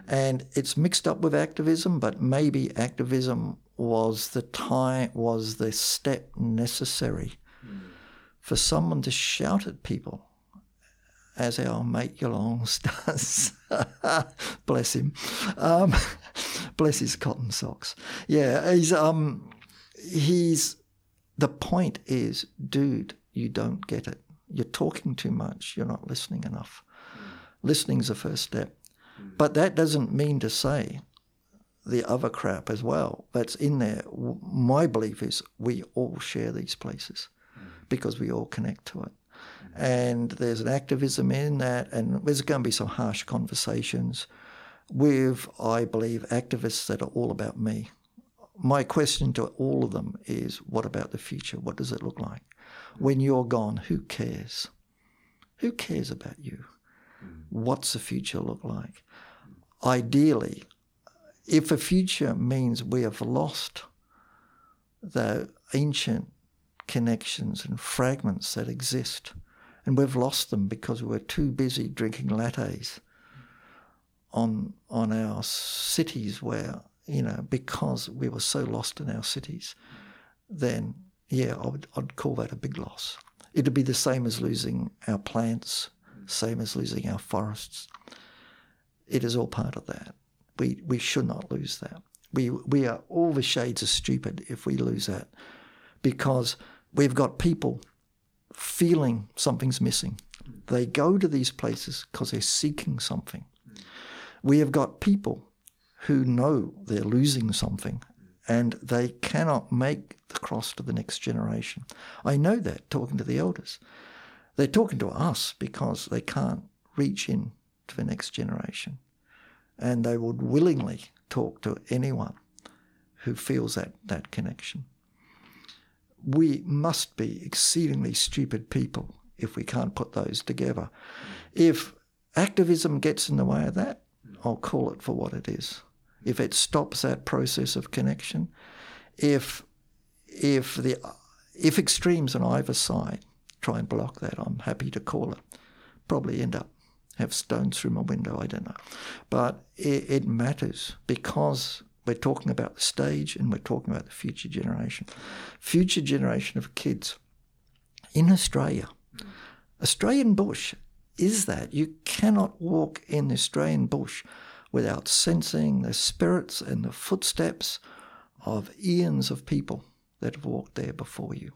And it's mixed up with activism, but maybe activism was the time was the step necessary for someone to shout at people, as our mate Yolong does. bless him, um, bless his cotton socks. Yeah, he's um, he's the point is, dude, you don't get it. You're talking too much. You're not listening enough. Listening's the first step. But that doesn't mean to say the other crap as well that's in there. My belief is we all share these places because we all connect to it. And there's an activism in that, and there's going to be some harsh conversations with, I believe, activists that are all about me. My question to all of them is what about the future? What does it look like? When you're gone, who cares? Who cares about you? Mm. What's the future look like? Ideally, if a future means we have lost the ancient connections and fragments that exist, and we've lost them because we're too busy drinking lattes on on our cities where you know because we were so lost in our cities, then yeah, I would, I'd call that a big loss. It'd be the same as losing our plants, same as losing our forests. It is all part of that. We, we should not lose that. We, we are all the shades of stupid if we lose that because we've got people feeling something's missing. They go to these places because they're seeking something. We have got people who know they're losing something and they cannot make the cross to the next generation. I know that talking to the elders. They're talking to us because they can't reach in to the next generation. And they would willingly talk to anyone who feels that, that connection. We must be exceedingly stupid people if we can't put those together. If activism gets in the way of that, I'll call it for what it is. If it stops that process of connection, if if the if extremes on either side try and block that. I'm happy to call it. Probably end up have stones through my window. I don't know, but it, it matters because we're talking about the stage and we're talking about the future generation, future generation of kids in Australia. Australian bush is that you cannot walk in the Australian bush without sensing the spirits and the footsteps of eons of people that have walked there before you.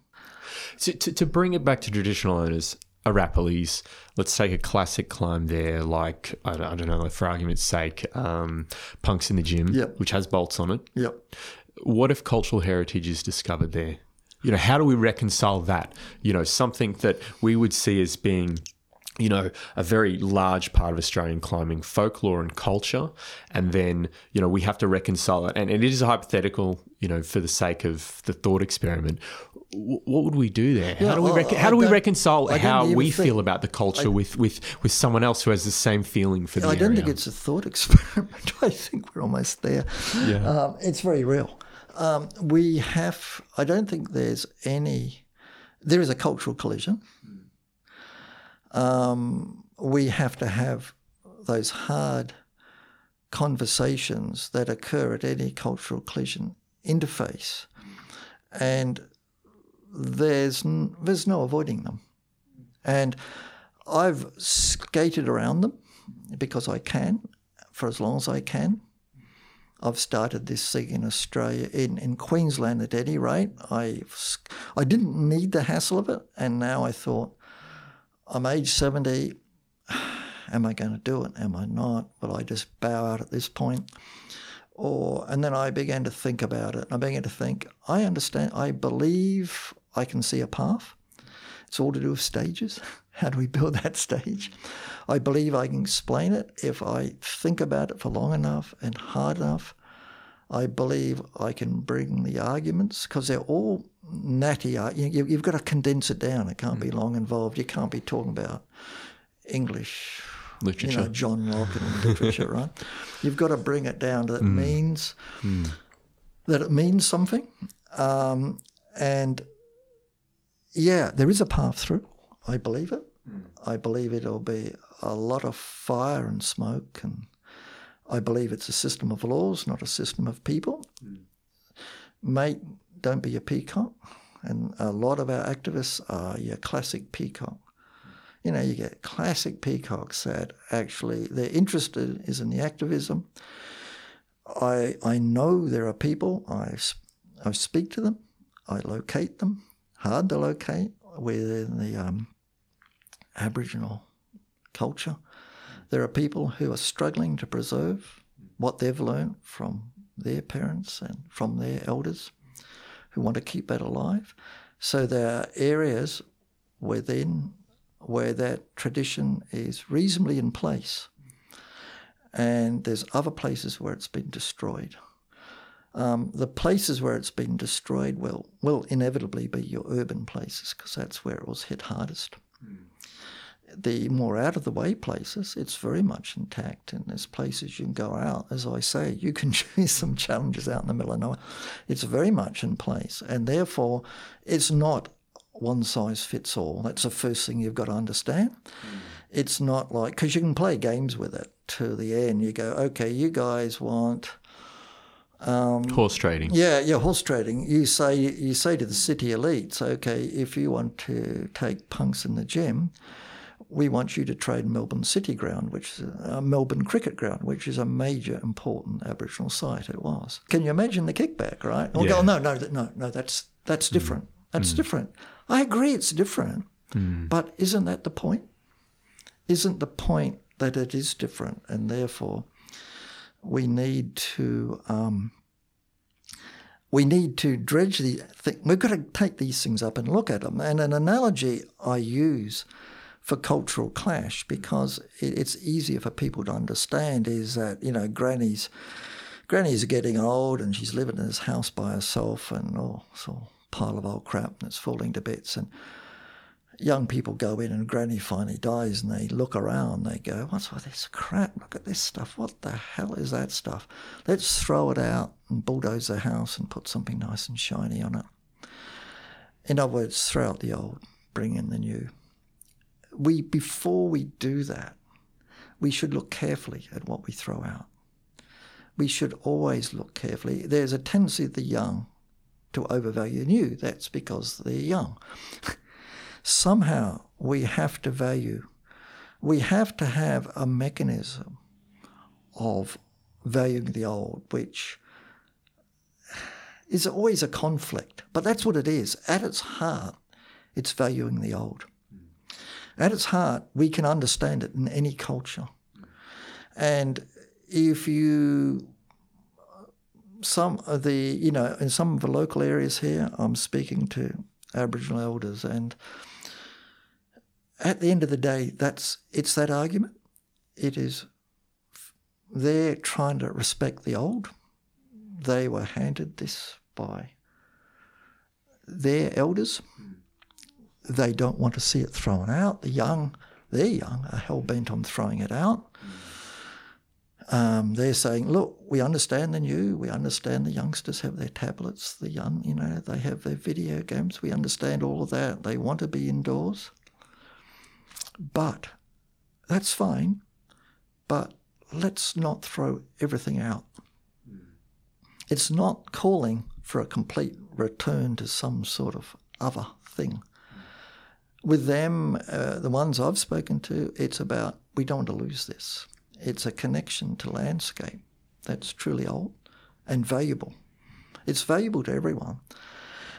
So to, to bring it back to traditional owners, Arapiles, let's take a classic climb there, like, I don't, I don't know, for argument's sake, um, Punks in the Gym, yep. which has bolts on it. Yep. What if cultural heritage is discovered there? You know, how do we reconcile that? You know, something that we would see as being you know, a very large part of Australian climbing folklore and culture. And then, you know, we have to reconcile it. And it is a hypothetical, you know, for the sake of the thought experiment what would we do there? How do we rec- how do we reconcile how we think, feel about the culture I, with, with, with someone else who has the same feeling for the I don't area? think it's a thought experiment. I think we're almost there. Yeah. Um, it's very real. Um, we have. I don't think there's any. There is a cultural collision. Um, we have to have those hard conversations that occur at any cultural collision interface, and there's there's no avoiding them, and I've skated around them because I can, for as long as I can. I've started this thing in Australia, in, in Queensland at any rate. I, I didn't need the hassle of it, and now I thought, I'm age 70. Am I going to do it? Am I not? Will I just bow out at this point? Or and then I began to think about it. I began to think, I understand. I believe I can see a path. It's all to do with stages. How do we build that stage? I believe I can explain it if I think about it for long enough and hard enough. I believe I can bring the arguments because they're all natty. You, have got to condense it down. It can't mm. be long involved. You can't be talking about English literature, you know, John Locke and literature, right? You've got to bring it down that it mm. means mm. that it means something, um, and yeah, there is a path through. I believe it. Mm. I believe it'll be a lot of fire and smoke, and I believe it's a system of laws, not a system of people. Mm. Mate, don't be a peacock. And a lot of our activists are your classic peacock. You know, you get classic peacocks that actually their interest is in the activism. I I know there are people. I I speak to them. I locate them. Hard to locate within the um, Aboriginal culture. There are people who are struggling to preserve what they've learned from their parents and from their elders who want to keep that alive. So there are areas within where that tradition is reasonably in place, and there's other places where it's been destroyed. Um, the places where it's been destroyed will will inevitably be your urban places because that's where it was hit hardest. Mm. The more out of the way places, it's very much intact, and there's places you can go out. As I say, you can choose some challenges out in the middle of nowhere. It's very much in place, and therefore, it's not one size fits all. That's the first thing you've got to understand. Mm. It's not like because you can play games with it to the end. You go, okay, you guys want um, horse trading. Yeah, yeah, horse trading. You say you say to the city elites, okay, if you want to take punks in the gym, we want you to trade Melbourne City Ground, which is a Melbourne Cricket Ground, which is a major important Aboriginal site. It was. Can you imagine the kickback, right? Or yeah. go, no, no, no, no, that's that's mm. different. Mm. That's mm. different. I agree, it's different, mm. but isn't that the point? Isn't the point that it is different, and therefore we need to um, we need to dredge the thing. We've got to take these things up and look at them. And an analogy I use for cultural clash because it, it's easier for people to understand is that you know granny's granny's getting old and she's living in this house by herself and oh so pile of old crap and it's falling to bits. And young people go in and granny finally dies and they look around they go what's all this crap? Look at this stuff. What the hell is that stuff? Let's throw it out and bulldoze the house and put something nice and shiny on it. In other words throw out the old bring in the new we before we do that we should look carefully at what we throw out we should always look carefully there's a tendency of the young to overvalue new that's because they're young somehow we have to value, we have to have a mechanism of valuing the old, which is always a conflict. But that's what it is. At its heart, it's valuing the old. At its heart, we can understand it in any culture. And if you some of the you know in some of the local areas here i'm speaking to aboriginal elders and at the end of the day, that's it's that argument. It is they're trying to respect the old. They were handed this by their elders. They don't want to see it thrown out. The young, they're young, are hell bent on throwing it out. Um, they're saying, look, we understand the new, we understand the youngsters have their tablets, the young, you know, they have their video games, we understand all of that. They want to be indoors. But that's fine. But let's not throw everything out. It's not calling for a complete return to some sort of other thing. With them, uh, the ones I've spoken to, it's about we don't want to lose this. It's a connection to landscape that's truly old. and valuable. It's valuable to everyone.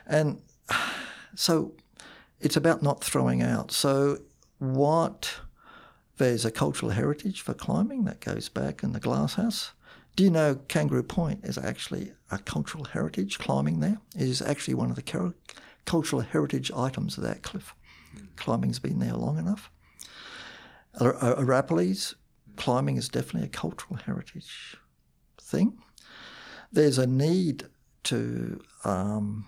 And so it's about not throwing out. So, what there's a cultural heritage for climbing that goes back in the glasshouse. Do you know Kangaroo Point is actually a cultural heritage climbing there? It is actually one of the cultural heritage items of that cliff. Climbing's been there long enough. Arapiles, climbing is definitely a cultural heritage thing. There's a need to um,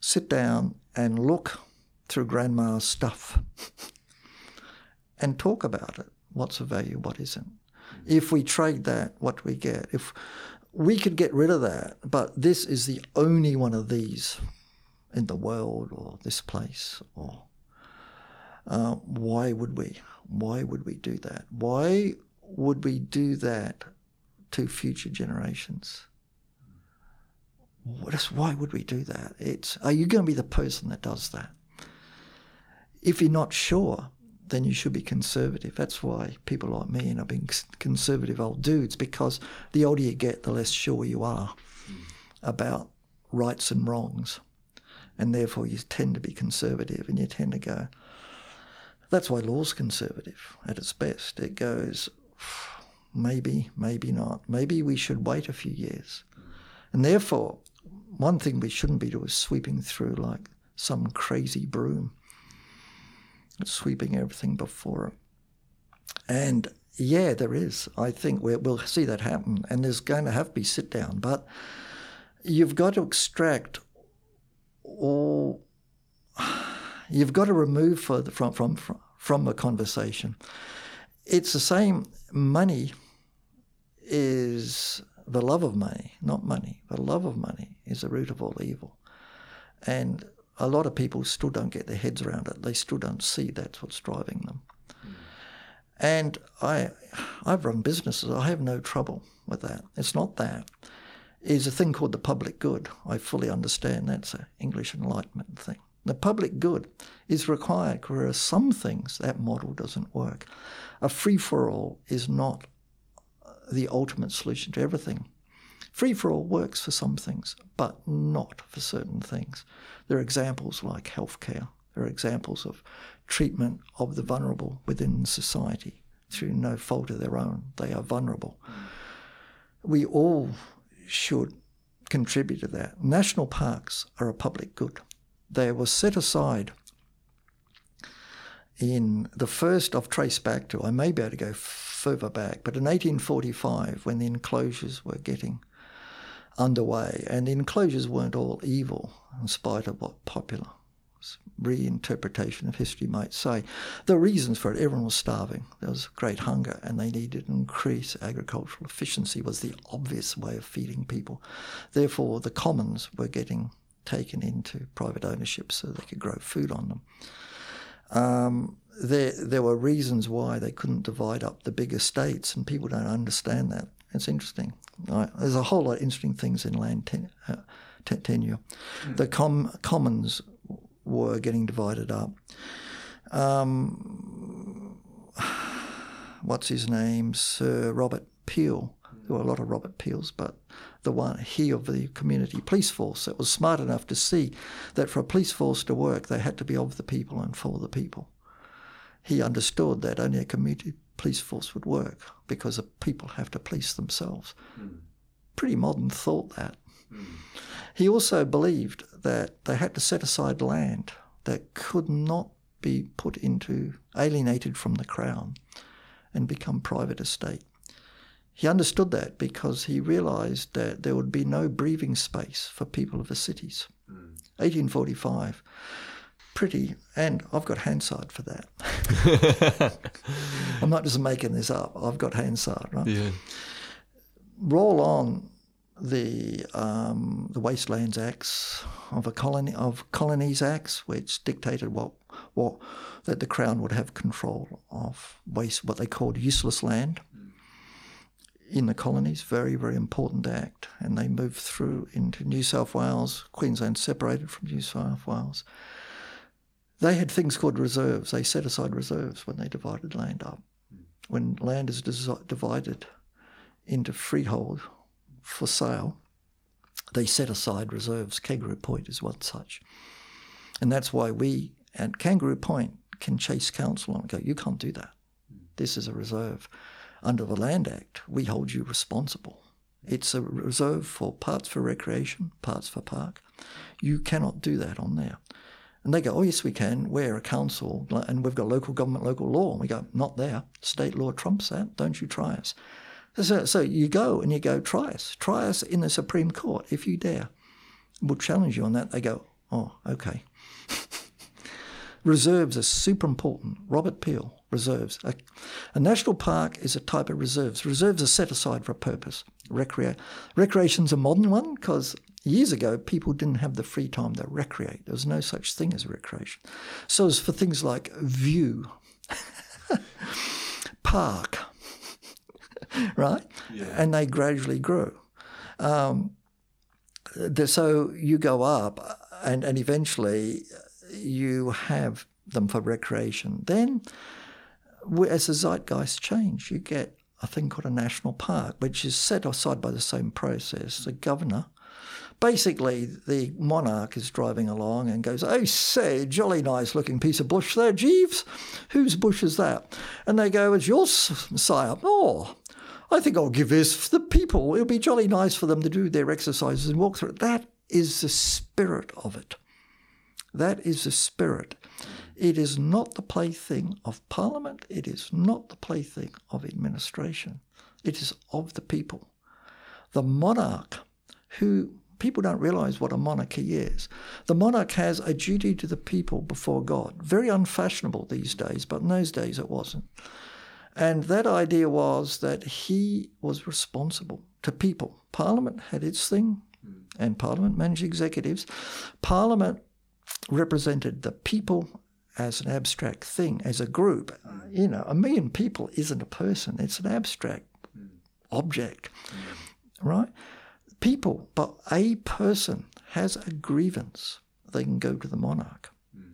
sit down and look through grandma's stuff and talk about it. What's of value, what isn't. If we trade that, what do we get? If we could get rid of that, but this is the only one of these in the world or this place, or uh, why would we? Why would we do that? Why would we do that to future generations? why would we do that? It's are you going to be the person that does that? If you're not sure, then you should be conservative. That's why people like me end up being conservative old dudes because the older you get, the less sure you are mm. about rights and wrongs. And therefore, you tend to be conservative and you tend to go. That's why law's conservative at its best. It goes, maybe, maybe not. Maybe we should wait a few years. And therefore, one thing we shouldn't be doing is sweeping through like some crazy broom sweeping everything before it. And yeah, there is. I think we will see that happen, and there's going to have to be sit down. But you've got to extract all. You've got to remove further from from from the conversation. It's the same. Money is the love of money, not money. The love of money is the root of all evil, and a lot of people still don't get their heads around it. They still don't see that's what's driving them. Mm. And I, I've run businesses. I have no trouble with that. It's not that. It's a thing called the public good. I fully understand that's an English Enlightenment thing. The public good is required, whereas some things that model doesn't work. A free for all is not the ultimate solution to everything. Free for all works for some things, but not for certain things. There are examples like healthcare. There are examples of treatment of the vulnerable within society through no fault of their own. They are vulnerable. We all should contribute to that. National parks are a public good. They were set aside in the first, I've traced back to, I may be able to go further back, but in 1845, when the enclosures were getting underway, and the enclosures weren't all evil, in spite of what popular reinterpretation of history might say. The reasons for it, everyone was starving. There was great hunger, and they needed to increase agricultural efficiency was the obvious way of feeding people. Therefore, the commons were getting taken into private ownership so they could grow food on them. Um, there, there were reasons why they couldn't divide up the big estates, and people don't understand that. It's interesting. Right? There's a whole lot of interesting things in land ten, uh, tenure. Mm. The com- commons were getting divided up. Um, what's his name? Sir Robert Peel. There were a lot of Robert Peels, but the one he of the community police force that was smart enough to see that for a police force to work, they had to be of the people and for the people. He understood that only a community police force would work because the people have to police themselves. Mm. Pretty modern thought that. Mm. He also believed that they had to set aside land that could not be put into, alienated from the crown and become private estate. He understood that because he realized that there would be no breathing space for people of the cities. Mm. 1845 pretty, and I've got Hansard for that. I'm not just making this up. I've got Hansard, right? Yeah. Roll on the um, the Wastelands Acts of a colony of Colonies Acts, which dictated what what that the Crown would have control of waste, what they called useless land in the colonies. Very very important act, and they moved through into New South Wales. Queensland separated from New South Wales. They had things called reserves. They set aside reserves when they divided land up. When land is divided into freehold for sale, they set aside reserves. Kangaroo Point is one such. And that's why we at Kangaroo Point can chase council and go, you can't do that. This is a reserve. Under the Land Act, we hold you responsible. It's a reserve for parts for recreation, parts for park. You cannot do that on there. And they go, oh, yes, we can. We're a council and we've got local government, local law. And we go, not there. State law trumps that. Don't you try us. So, so you go and you go, try us. Try us in the Supreme Court if you dare. We'll challenge you on that. They go, oh, okay. reserves are super important. Robert Peel, reserves. A, a, national park is a type of reserves. Reserves are set aside for a purpose. Recrea- recreation's a modern one because years ago people didn't have the free time to recreate. There was no such thing as recreation. So it's for things like view, park, right? Yeah. And they gradually grew. Um, so you go up, and, and eventually you have them for recreation. Then, as the zeitgeist change, you get a thing called a national park, which is set aside by the same process. The governor basically the monarch is driving along and goes, Oh, say, jolly nice looking piece of bush there, Jeeves. Whose bush is that? And they go, It's yours, sire. Oh, I think I'll give this for the people. It'll be jolly nice for them to do their exercises and walk through it. That is the spirit of it. That is the spirit. It is not the plaything of Parliament. It is not the plaything of administration. It is of the people. The monarch, who people don't realize what a monarchy is. The monarch has a duty to the people before God. Very unfashionable these days, but in those days it wasn't. And that idea was that he was responsible to people. Parliament had its thing, hmm. and Parliament managed executives. Parliament represented the people as an abstract thing, as a group. Hmm. You know, a million people isn't a person, it's an abstract hmm. object, right? People, but a person has a grievance, they can go to the monarch.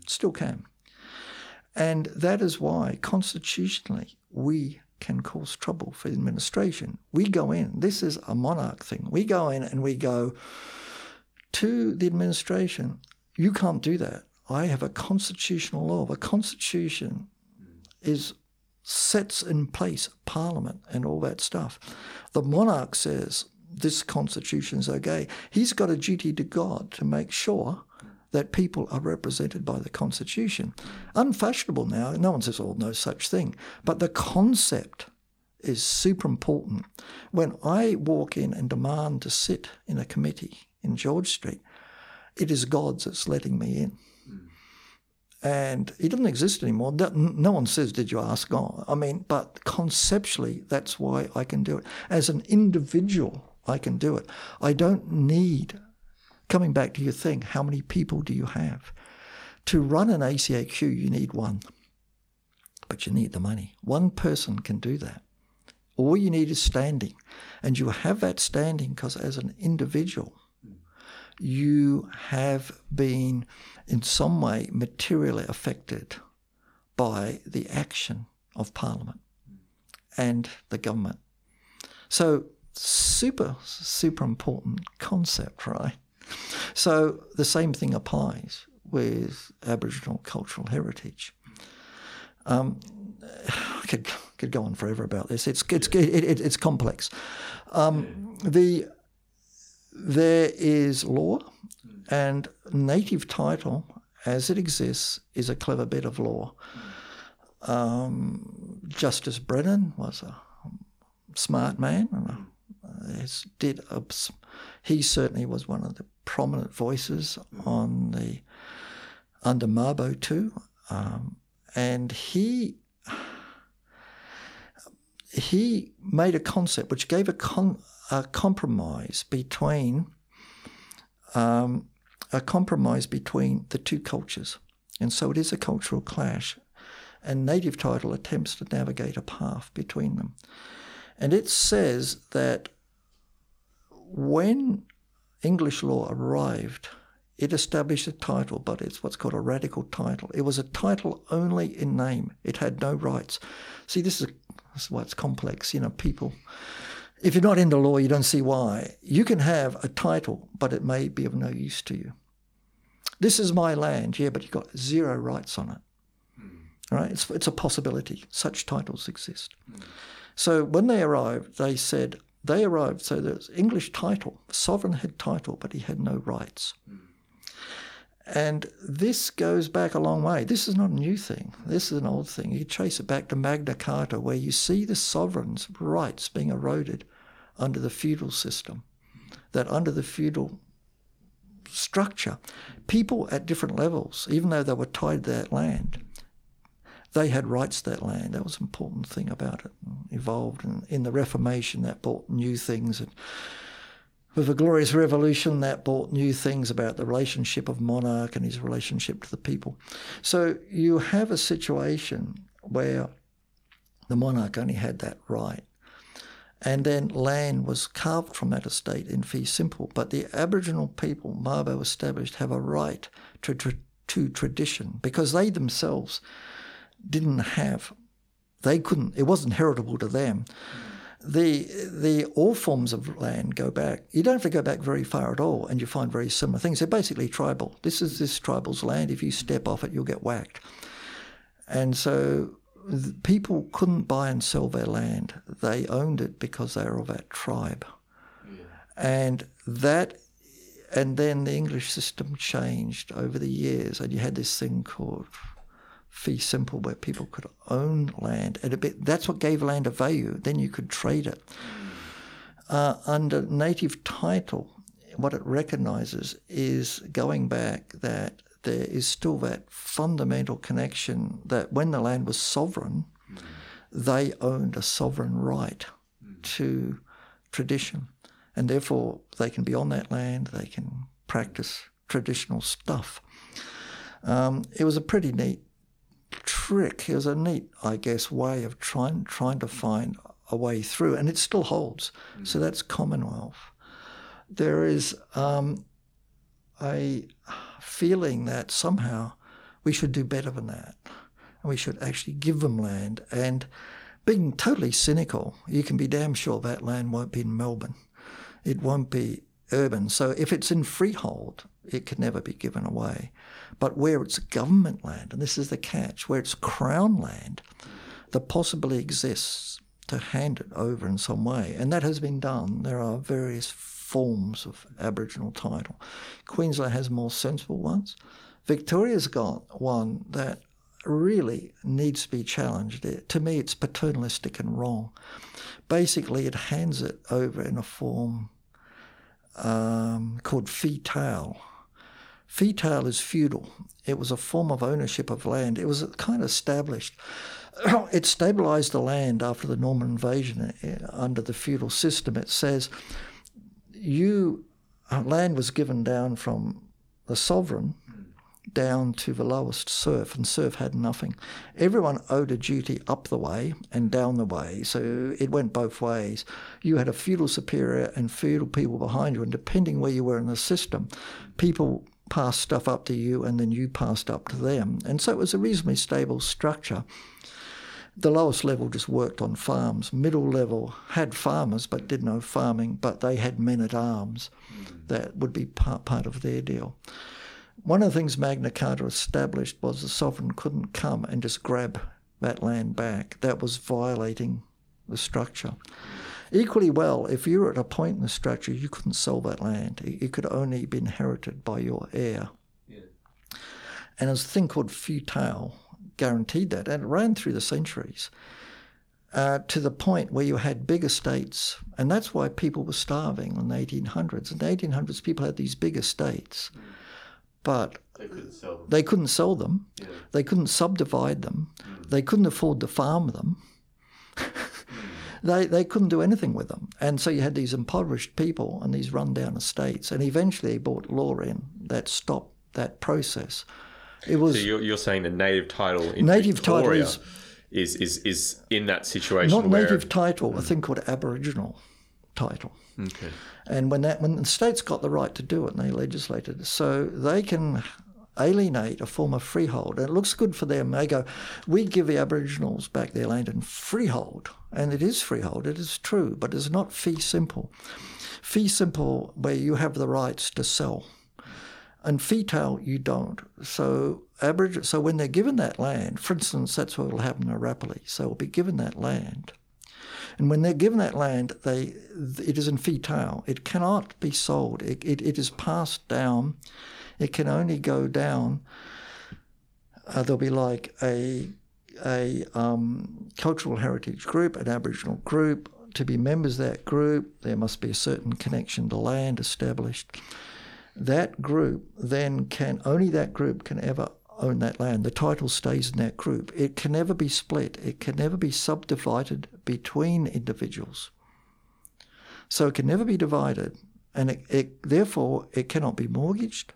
Still can. And that is why, constitutionally, we can cause trouble for the administration. We go in, this is a monarch thing. We go in and we go to the administration, you can't do that. I have a constitutional law. A constitution is sets in place parliament and all that stuff. The monarch says this constitution is okay. He's got a duty to God to make sure that people are represented by the constitution. Unfashionable now. No one says, oh, no such thing. But the concept is super important. When I walk in and demand to sit in a committee in George Street, it is God's that's letting me in. And he doesn't exist anymore. No one says, Did you ask God? I mean, but conceptually, that's why I can do it. As an individual, I can do it. I don't need, coming back to your thing, how many people do you have? To run an ACAQ, you need one, but you need the money. One person can do that. All you need is standing. And you have that standing because, as an individual, you have been in some way materially affected by the action of Parliament and the government. So, super, super important concept, right? So, the same thing applies with Aboriginal cultural heritage. Um, I could, could go on forever about this. It's, it's, it, it, it's complex. Um, the there is law, and native title, as it exists, is a clever bit of law. Um, Justice Brennan was a smart man, and did a, he certainly was one of the prominent voices on the under Mabo two, um, and he he made a concept which gave a con, a compromise between um, a compromise between the two cultures, and so it is a cultural clash. And native title attempts to navigate a path between them, and it says that when English law arrived, it established a title, but it's what's called a radical title. It was a title only in name. It had no rights. See, this is, this is why it's complex. You know, people if you're not into law, you don't see why. You can have a title, but it may be of no use to you. This is my land, yeah, but you've got zero rights on it. Mm. Right? It's, it's a possibility. Such titles exist. So when they arrived, they said, they arrived, so there's English title, sovereign had title, but he had no rights. And this goes back a long way. This is not a new thing. This is an old thing. You trace it back to Magna Carta, where you see the sovereign's rights being eroded under the feudal system. That under the feudal structure, people at different levels, even though they were tied to that land, they had rights to that land. That was an important thing about it. Evolved and in the Reformation, that brought new things. And with the Glorious Revolution, that brought new things about the relationship of monarch and his relationship to the people. So you have a situation where the monarch only had that right. And then land was carved from that estate in fee simple. But the Aboriginal people, Mabo established, have a right to, to, to tradition because they themselves didn't have, they couldn't, it wasn't heritable to them. The, the all forms of land go back. You don't have to go back very far at all, and you find very similar things. They're basically tribal. This is this tribal's land. If you step off it, you'll get whacked. And so people couldn't buy and sell their land. They owned it because they were of that tribe. Yeah. And that and then the English system changed over the years and you had this thing called fee simple where people could own land at a bit that's what gave land a value. Then you could trade it. Uh, under native title, what it recognizes is going back that there is still that fundamental connection that when the land was sovereign, they owned a sovereign right to tradition. And therefore, they can be on that land, they can practice traditional stuff. Um, it was a pretty neat trick. It was a neat, I guess, way of trying trying to find a way through, and it still holds. Mm. So that's Commonwealth. There is um, a feeling that somehow we should do better than that. And we should actually give them land. And being totally cynical, you can be damn sure that land won't be in Melbourne. It won't be urban. So if it's in freehold, it can never be given away. But where it's government land, and this is the catch, where it's crown land, the possibility exists to hand it over in some way. And that has been done. There are various forms of Aboriginal title. Queensland has more sensible ones. Victoria's got one that really needs to be challenged. It, to me, it's paternalistic and wrong. Basically, it hands it over in a form um, called fee tail. Is feudal. It was a form of ownership of land. It was kind of established. It stabilized the land after the Norman invasion eh, under the feudal system. It says you uh, land was given down from the sovereign down to the lowest serf, and serf had nothing. Everyone owed a duty up the way and down the way, so it went both ways. You had a feudal superior and feudal people behind you, and depending where you were in the system, people passed stuff up to you, and then you passed up to them. And so it was a reasonably stable structure. The lowest level just worked on farms. Middle level had farmers but did no farming, but they had men at arms. Mm. That would be part, part of their deal. One of the things Magna Carta established was the sovereign couldn't come and just grab that land back. That was violating the structure. Equally well, if you were at a point in the structure, you couldn't sell that land. It could only be inherited by your heir. Yeah. And there's a thing called tail, guaranteed that, and it ran through the centuries. Uh, to the point where you had big estates, and that's why people were starving in the 1800s. In the 1800s, people had these big estates, mm. But they couldn't sell them. They couldn't, sell them. Yeah. They couldn't subdivide them. Mm. They couldn't afford to farm them. mm. They, they couldn't do anything with them. And so you had these impoverished people and these rundown estates. And eventually they brought law in that stopped that process. It was. So you're, you're saying the native title in native Victoria title is, is is is in that situation. Not where... native title, a thing called Aboriginal title. Okay. And when that when the states got the right to do it, and they legislated, so they can alienate a form of freehold. And it looks good for them. They go, we give the Aboriginals back their land in freehold. And it is freehold, it is true, but it's not fee simple. Fee simple, where you have the rights to sell. And fee tail, you don't. So Aboriginal, so when they're given that land, for instance, that's what will happen to Rapoli. So they'll be given that land. And when they're given that land, they it is in fee tail. It cannot be sold. It, it, it is passed down. It can only go down. Uh, there'll be like a a um, cultural heritage group, an Aboriginal group. To be members of that group, there must be a certain connection to land established. That group then can only that group can ever own that land. The title stays in that group. It can never be split. It can never be subdivided between individuals. So it can never be divided, and it, it, therefore it cannot be mortgaged.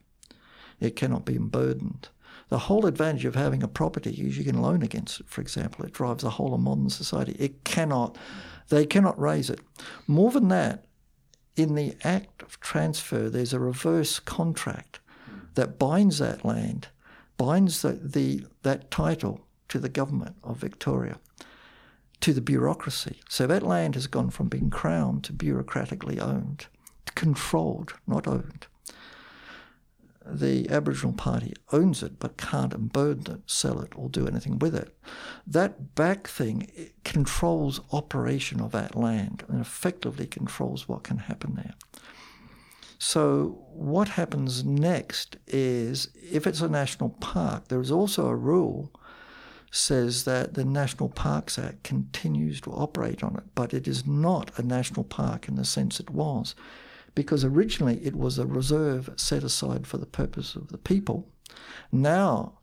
It cannot be burdened. The whole advantage of having a property is you can loan against it. For example, it drives the whole of modern society. It cannot. They cannot raise it. More than that, in the act of transfer, there's a reverse contract that binds that land binds the, the, that title to the government of Victoria, to the bureaucracy. So that land has gone from being crowned to bureaucratically owned, controlled, not owned. The Aboriginal Party owns it but can't unburden it, sell it, or do anything with it. That back thing controls operation of that land and effectively controls what can happen there. So, what happens next is if it's a national park, there is also a rule says that the National Parks Act continues to operate on it, but it is not a national park in the sense it was, because originally it was a reserve set aside for the purpose of the people. Now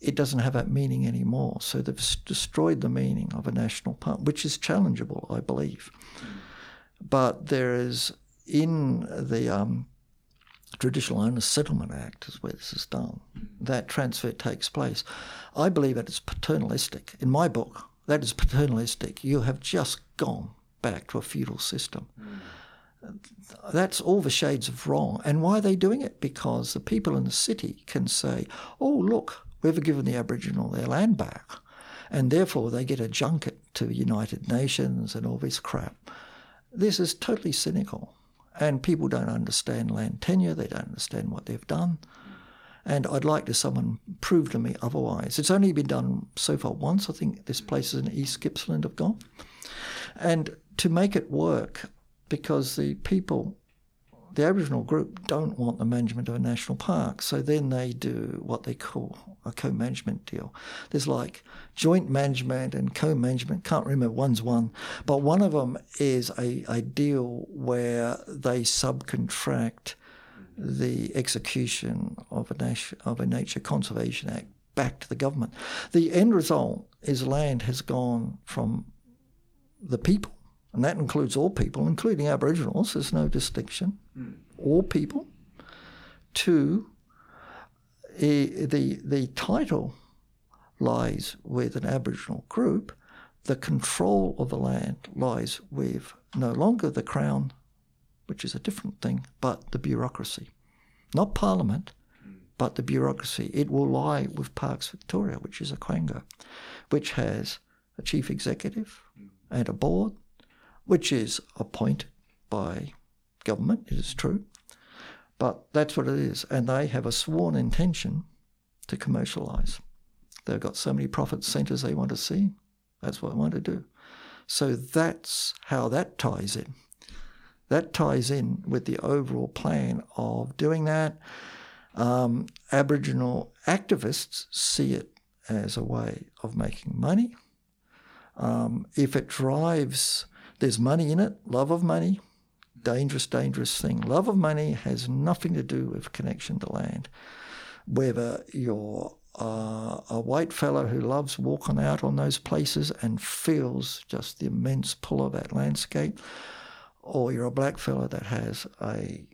it doesn't have that meaning anymore, so they've destroyed the meaning of a national park, which is challengeable, I believe. Mm. But there is in the um, Traditional Owners Settlement Act is where this is done. That transfer takes place. I believe that it's paternalistic. In my book, that is paternalistic. You have just gone back to a feudal system. Mm. That's all the shades of wrong. And why are they doing it? Because the people in the city can say, oh, look, we've given the Aboriginal their land back. And therefore they get a junket to the United Nations and all this crap. This is totally cynical. And people don't understand land tenure, they don't understand what they've done. And I'd like to someone prove to me otherwise. It's only been done so far once. I think this place is in East Gippsland have gone. And to make it work, because the people the Aboriginal group don't want the management of a national park, so then they do what they call a co-management deal. There's like joint management and co-management. Can't remember one's one, but one of them is a, a deal where they subcontract the execution of a, nation, of a Nature Conservation Act back to the government. The end result is land has gone from the people and that includes all people, including Aboriginals. There's no distinction. Mm. All people. Two, the the title lies with an Aboriginal group. The control of the land lies with no longer the Crown, which is a different thing, but the bureaucracy, not Parliament, but the bureaucracy. It will lie with Parks Victoria, which is a quango, which has a chief executive and a board which is appointed by government, it is true. But that's what it is. And they have a sworn intention to commercialise. They've got so many profit centres they want to see. That's what they want to do. So that's how that ties in. That ties in with the overall plan of doing that. Um, Aboriginal activists see it as a way of making money. Um, if it drives there's money in it, love of money, dangerous, dangerous thing. Love of money has nothing to do with connection to land. Whether you're uh, a white fellow who loves walking out on those places and feels just the immense pull of that landscape, or you're a black fellow that has a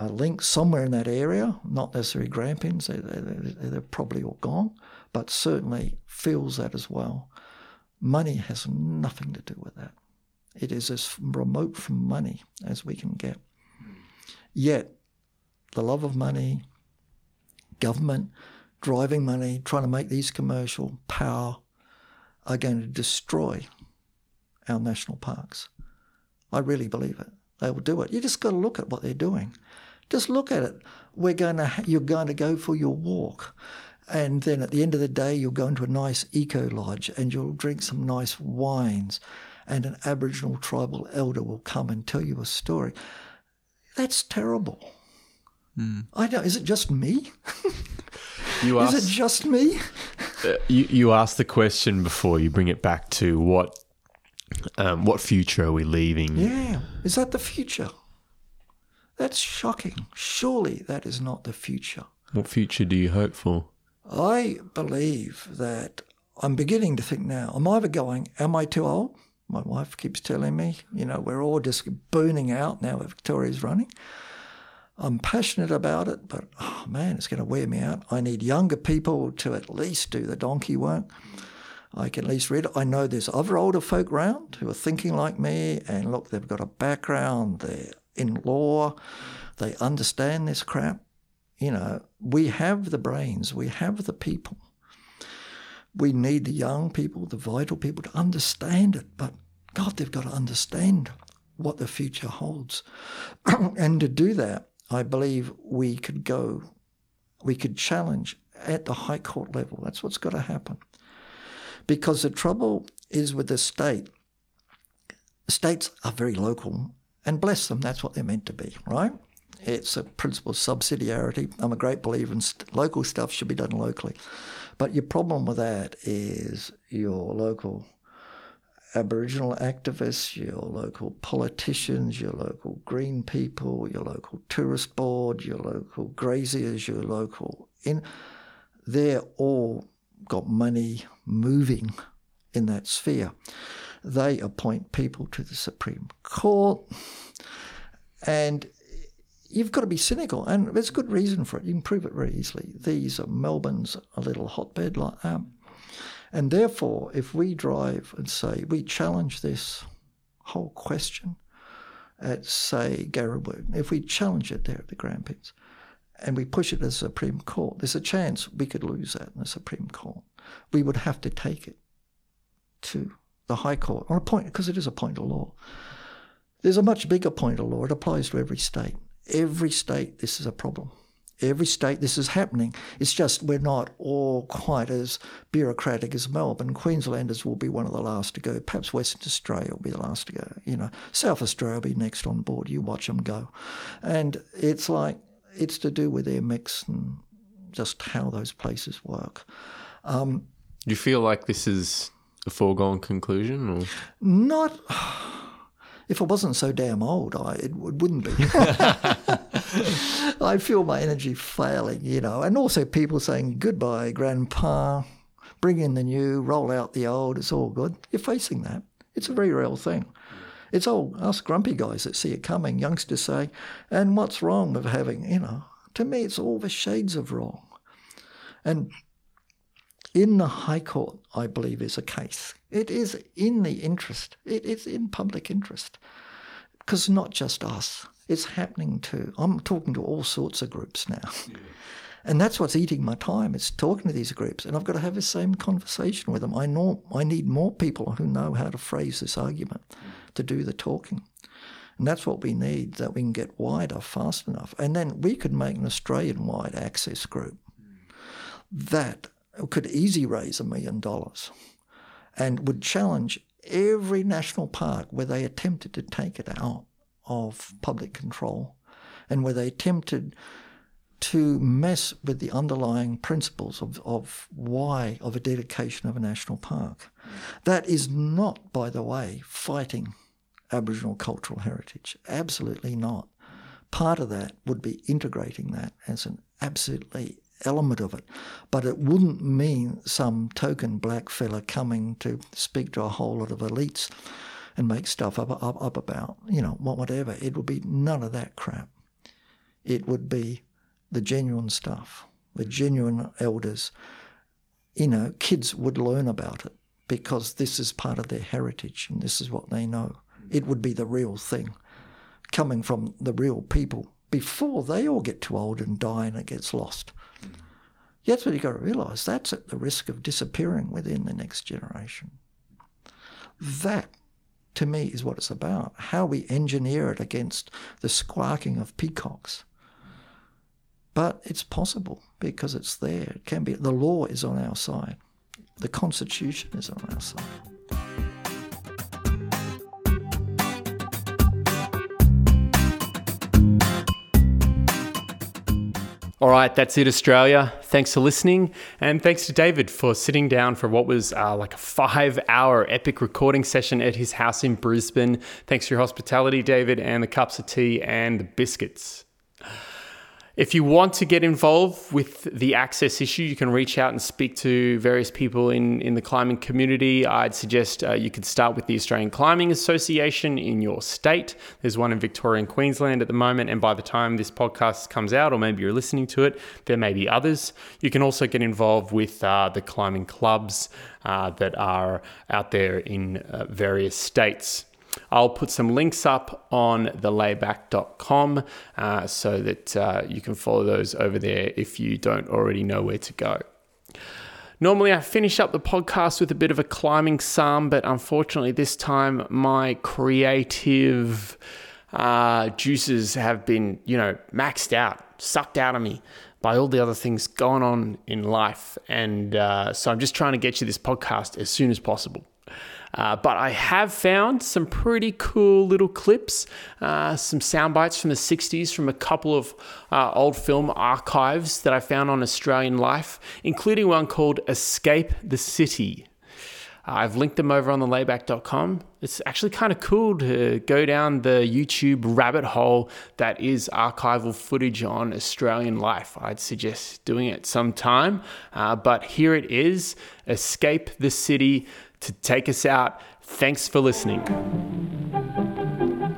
a link somewhere in that area, not necessarily Grampians, they, they, they're probably all gone, but certainly feels that as well. Money has nothing to do with that. It is as remote from money as we can get. Yet, the love of money, government, driving money, trying to make these commercial power are going to destroy our national parks. I really believe it. They will do it. You just got to look at what they're doing. Just look at it. We're going to. You're going to go for your walk, and then at the end of the day, you'll go into a nice eco lodge and you'll drink some nice wines, and an Aboriginal tribal elder will come and tell you a story. That's terrible. Mm. I don't. Is it just me? You asked, is it just me? uh, you you asked the question before. You bring it back to what um, what future are we leaving? Yeah, is that the future? That's shocking. Surely that is not the future. What future do you hope for? I believe that I'm beginning to think now. I'm either going, am I too old? My wife keeps telling me, you know, we're all just burning out now that Victoria's running. I'm passionate about it, but oh man, it's going to wear me out. I need younger people to at least do the donkey work. I can at least read it. I know there's other older folk around who are thinking like me, and look, they've got a background, they're in law, they understand this crap. You know, we have the brains, we have the people. We need the young people, the vital people to understand it, but God, they've got to understand what the future holds. and to do that, I believe we could go, we could challenge at the High Court level. That's what's got to happen. Because the trouble is with the state, states are very local, and bless them, that's what they're meant to be, right? It's a principle of subsidiarity. I'm a great believer in st- local stuff should be done locally. But your problem with that is your local Aboriginal activists, your local politicians, your local green people, your local tourist board, your local graziers, your local in they're all got money moving in that sphere. They appoint people to the Supreme Court and you've got to be cynical, and there's good reason for it. You can prove it very easily. These are Melbourne's a little hotbed like that. And therefore, if we drive and say we challenge this whole question at, say, Gariwerd, if we challenge it there at the Grampians and we push it to the Supreme Court, there's a chance we could lose that in the Supreme Court. We would have to take it to the High Court on a point, because it is a point of law. There's a much bigger point of law. It applies to every state. Every state, this is a problem every state this is happening. It's just we're not all quite as bureaucratic as Melbourne. Queenslanders will be one of the last to go. Perhaps Western Australia will be the last to go. You know, South Australia will be next on board. You watch them go, and it's like it's to do with their mix and just how those places work. Um, do you feel like this is a foregone conclusion, or not? If I wasn't so damn old, I, it, it wouldn't be. I feel my energy failing, you know, and also people saying goodbye, grandpa, bring in the new, roll out the old, it's all good. You're facing that. It's a very real thing. It's all us grumpy guys that see it coming, youngsters say, and what's wrong with having, you know, to me, it's all the shades of wrong. And in the High Court, I believe, is a case. It is in the interest, it is in public interest. Because not just us, it's happening to, I'm talking to all sorts of groups now. Yeah. And that's what's eating my time. It's talking to these groups, and I've got to have the same conversation with them. I know I need more people who know how to phrase this argument to do the talking. And that's what we need, that we can get wider fast enough. And then we could make an Australian wide access group hmm. that could easily raise a million dollars and would challenge every national park where they attempted to take it out of public control and where they attempted to mess with the underlying principles of, of why, of a dedication of a national park. That is not, by the way, fighting Aboriginal cultural heritage. Absolutely not. Part of that would be integrating that as an absolutely element of it. But it wouldn't mean some token black fella coming to speak to a whole lot of elites and make stuff up, up, up about, you know, whatever. It would be none of that crap. It would be the genuine stuff, the genuine elders. You know, kids would learn about it because this is part of their heritage and this is what they know. It would be the real thing coming from the real people before they all get too old and die and it gets lost. That's what you've got to realise. That's at the risk of disappearing within the next generation. That, to me, is what it's about. How we engineer it against the squawking of peacocks. But it's possible because it's there. It can be. The law is on our side. The Constitution is on our side. All right, that's it, Australia. Thanks for listening. And thanks to David for sitting down for what was uh, like a five hour epic recording session at his house in Brisbane. Thanks for your hospitality, David, and the cups of tea and the biscuits. If you want to get involved with the access issue, you can reach out and speak to various people in, in the climbing community. I'd suggest uh, you could start with the Australian Climbing Association in your state. There's one in Victoria and Queensland at the moment, and by the time this podcast comes out, or maybe you're listening to it, there may be others. You can also get involved with uh, the climbing clubs uh, that are out there in uh, various states. I'll put some links up on thelayback.com uh, so that uh, you can follow those over there if you don't already know where to go. Normally, I finish up the podcast with a bit of a climbing psalm, but unfortunately, this time my creative uh, juices have been, you know, maxed out, sucked out of me by all the other things going on in life. And uh, so I'm just trying to get you this podcast as soon as possible. Uh, but I have found some pretty cool little clips, uh, some sound bites from the 60s from a couple of uh, old film archives that I found on Australian Life, including one called Escape the City. Uh, I've linked them over on the layback.com. It's actually kind of cool to go down the YouTube rabbit hole that is archival footage on Australian life. I'd suggest doing it sometime. Uh, but here it is Escape the City to take us out. Thanks for listening.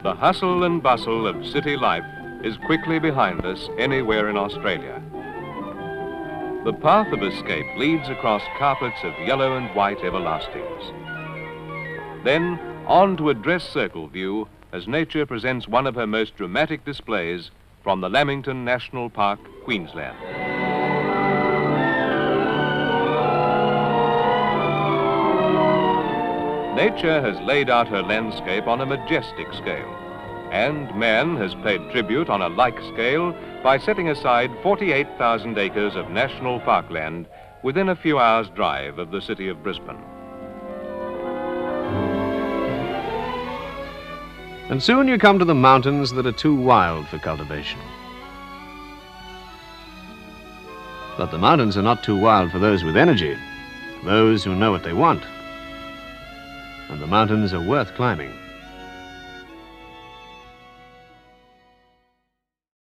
The hustle and bustle of city life is quickly behind us anywhere in Australia. The path of escape leads across carpets of yellow and white everlastings. Then on to a dress circle view as nature presents one of her most dramatic displays from the Lamington National Park, Queensland. Nature has laid out her landscape on a majestic scale, and man has paid tribute on a like scale by setting aside 48,000 acres of national parkland within a few hours' drive of the city of Brisbane. And soon you come to the mountains that are too wild for cultivation. But the mountains are not too wild for those with energy, those who know what they want and the mountains are worth climbing.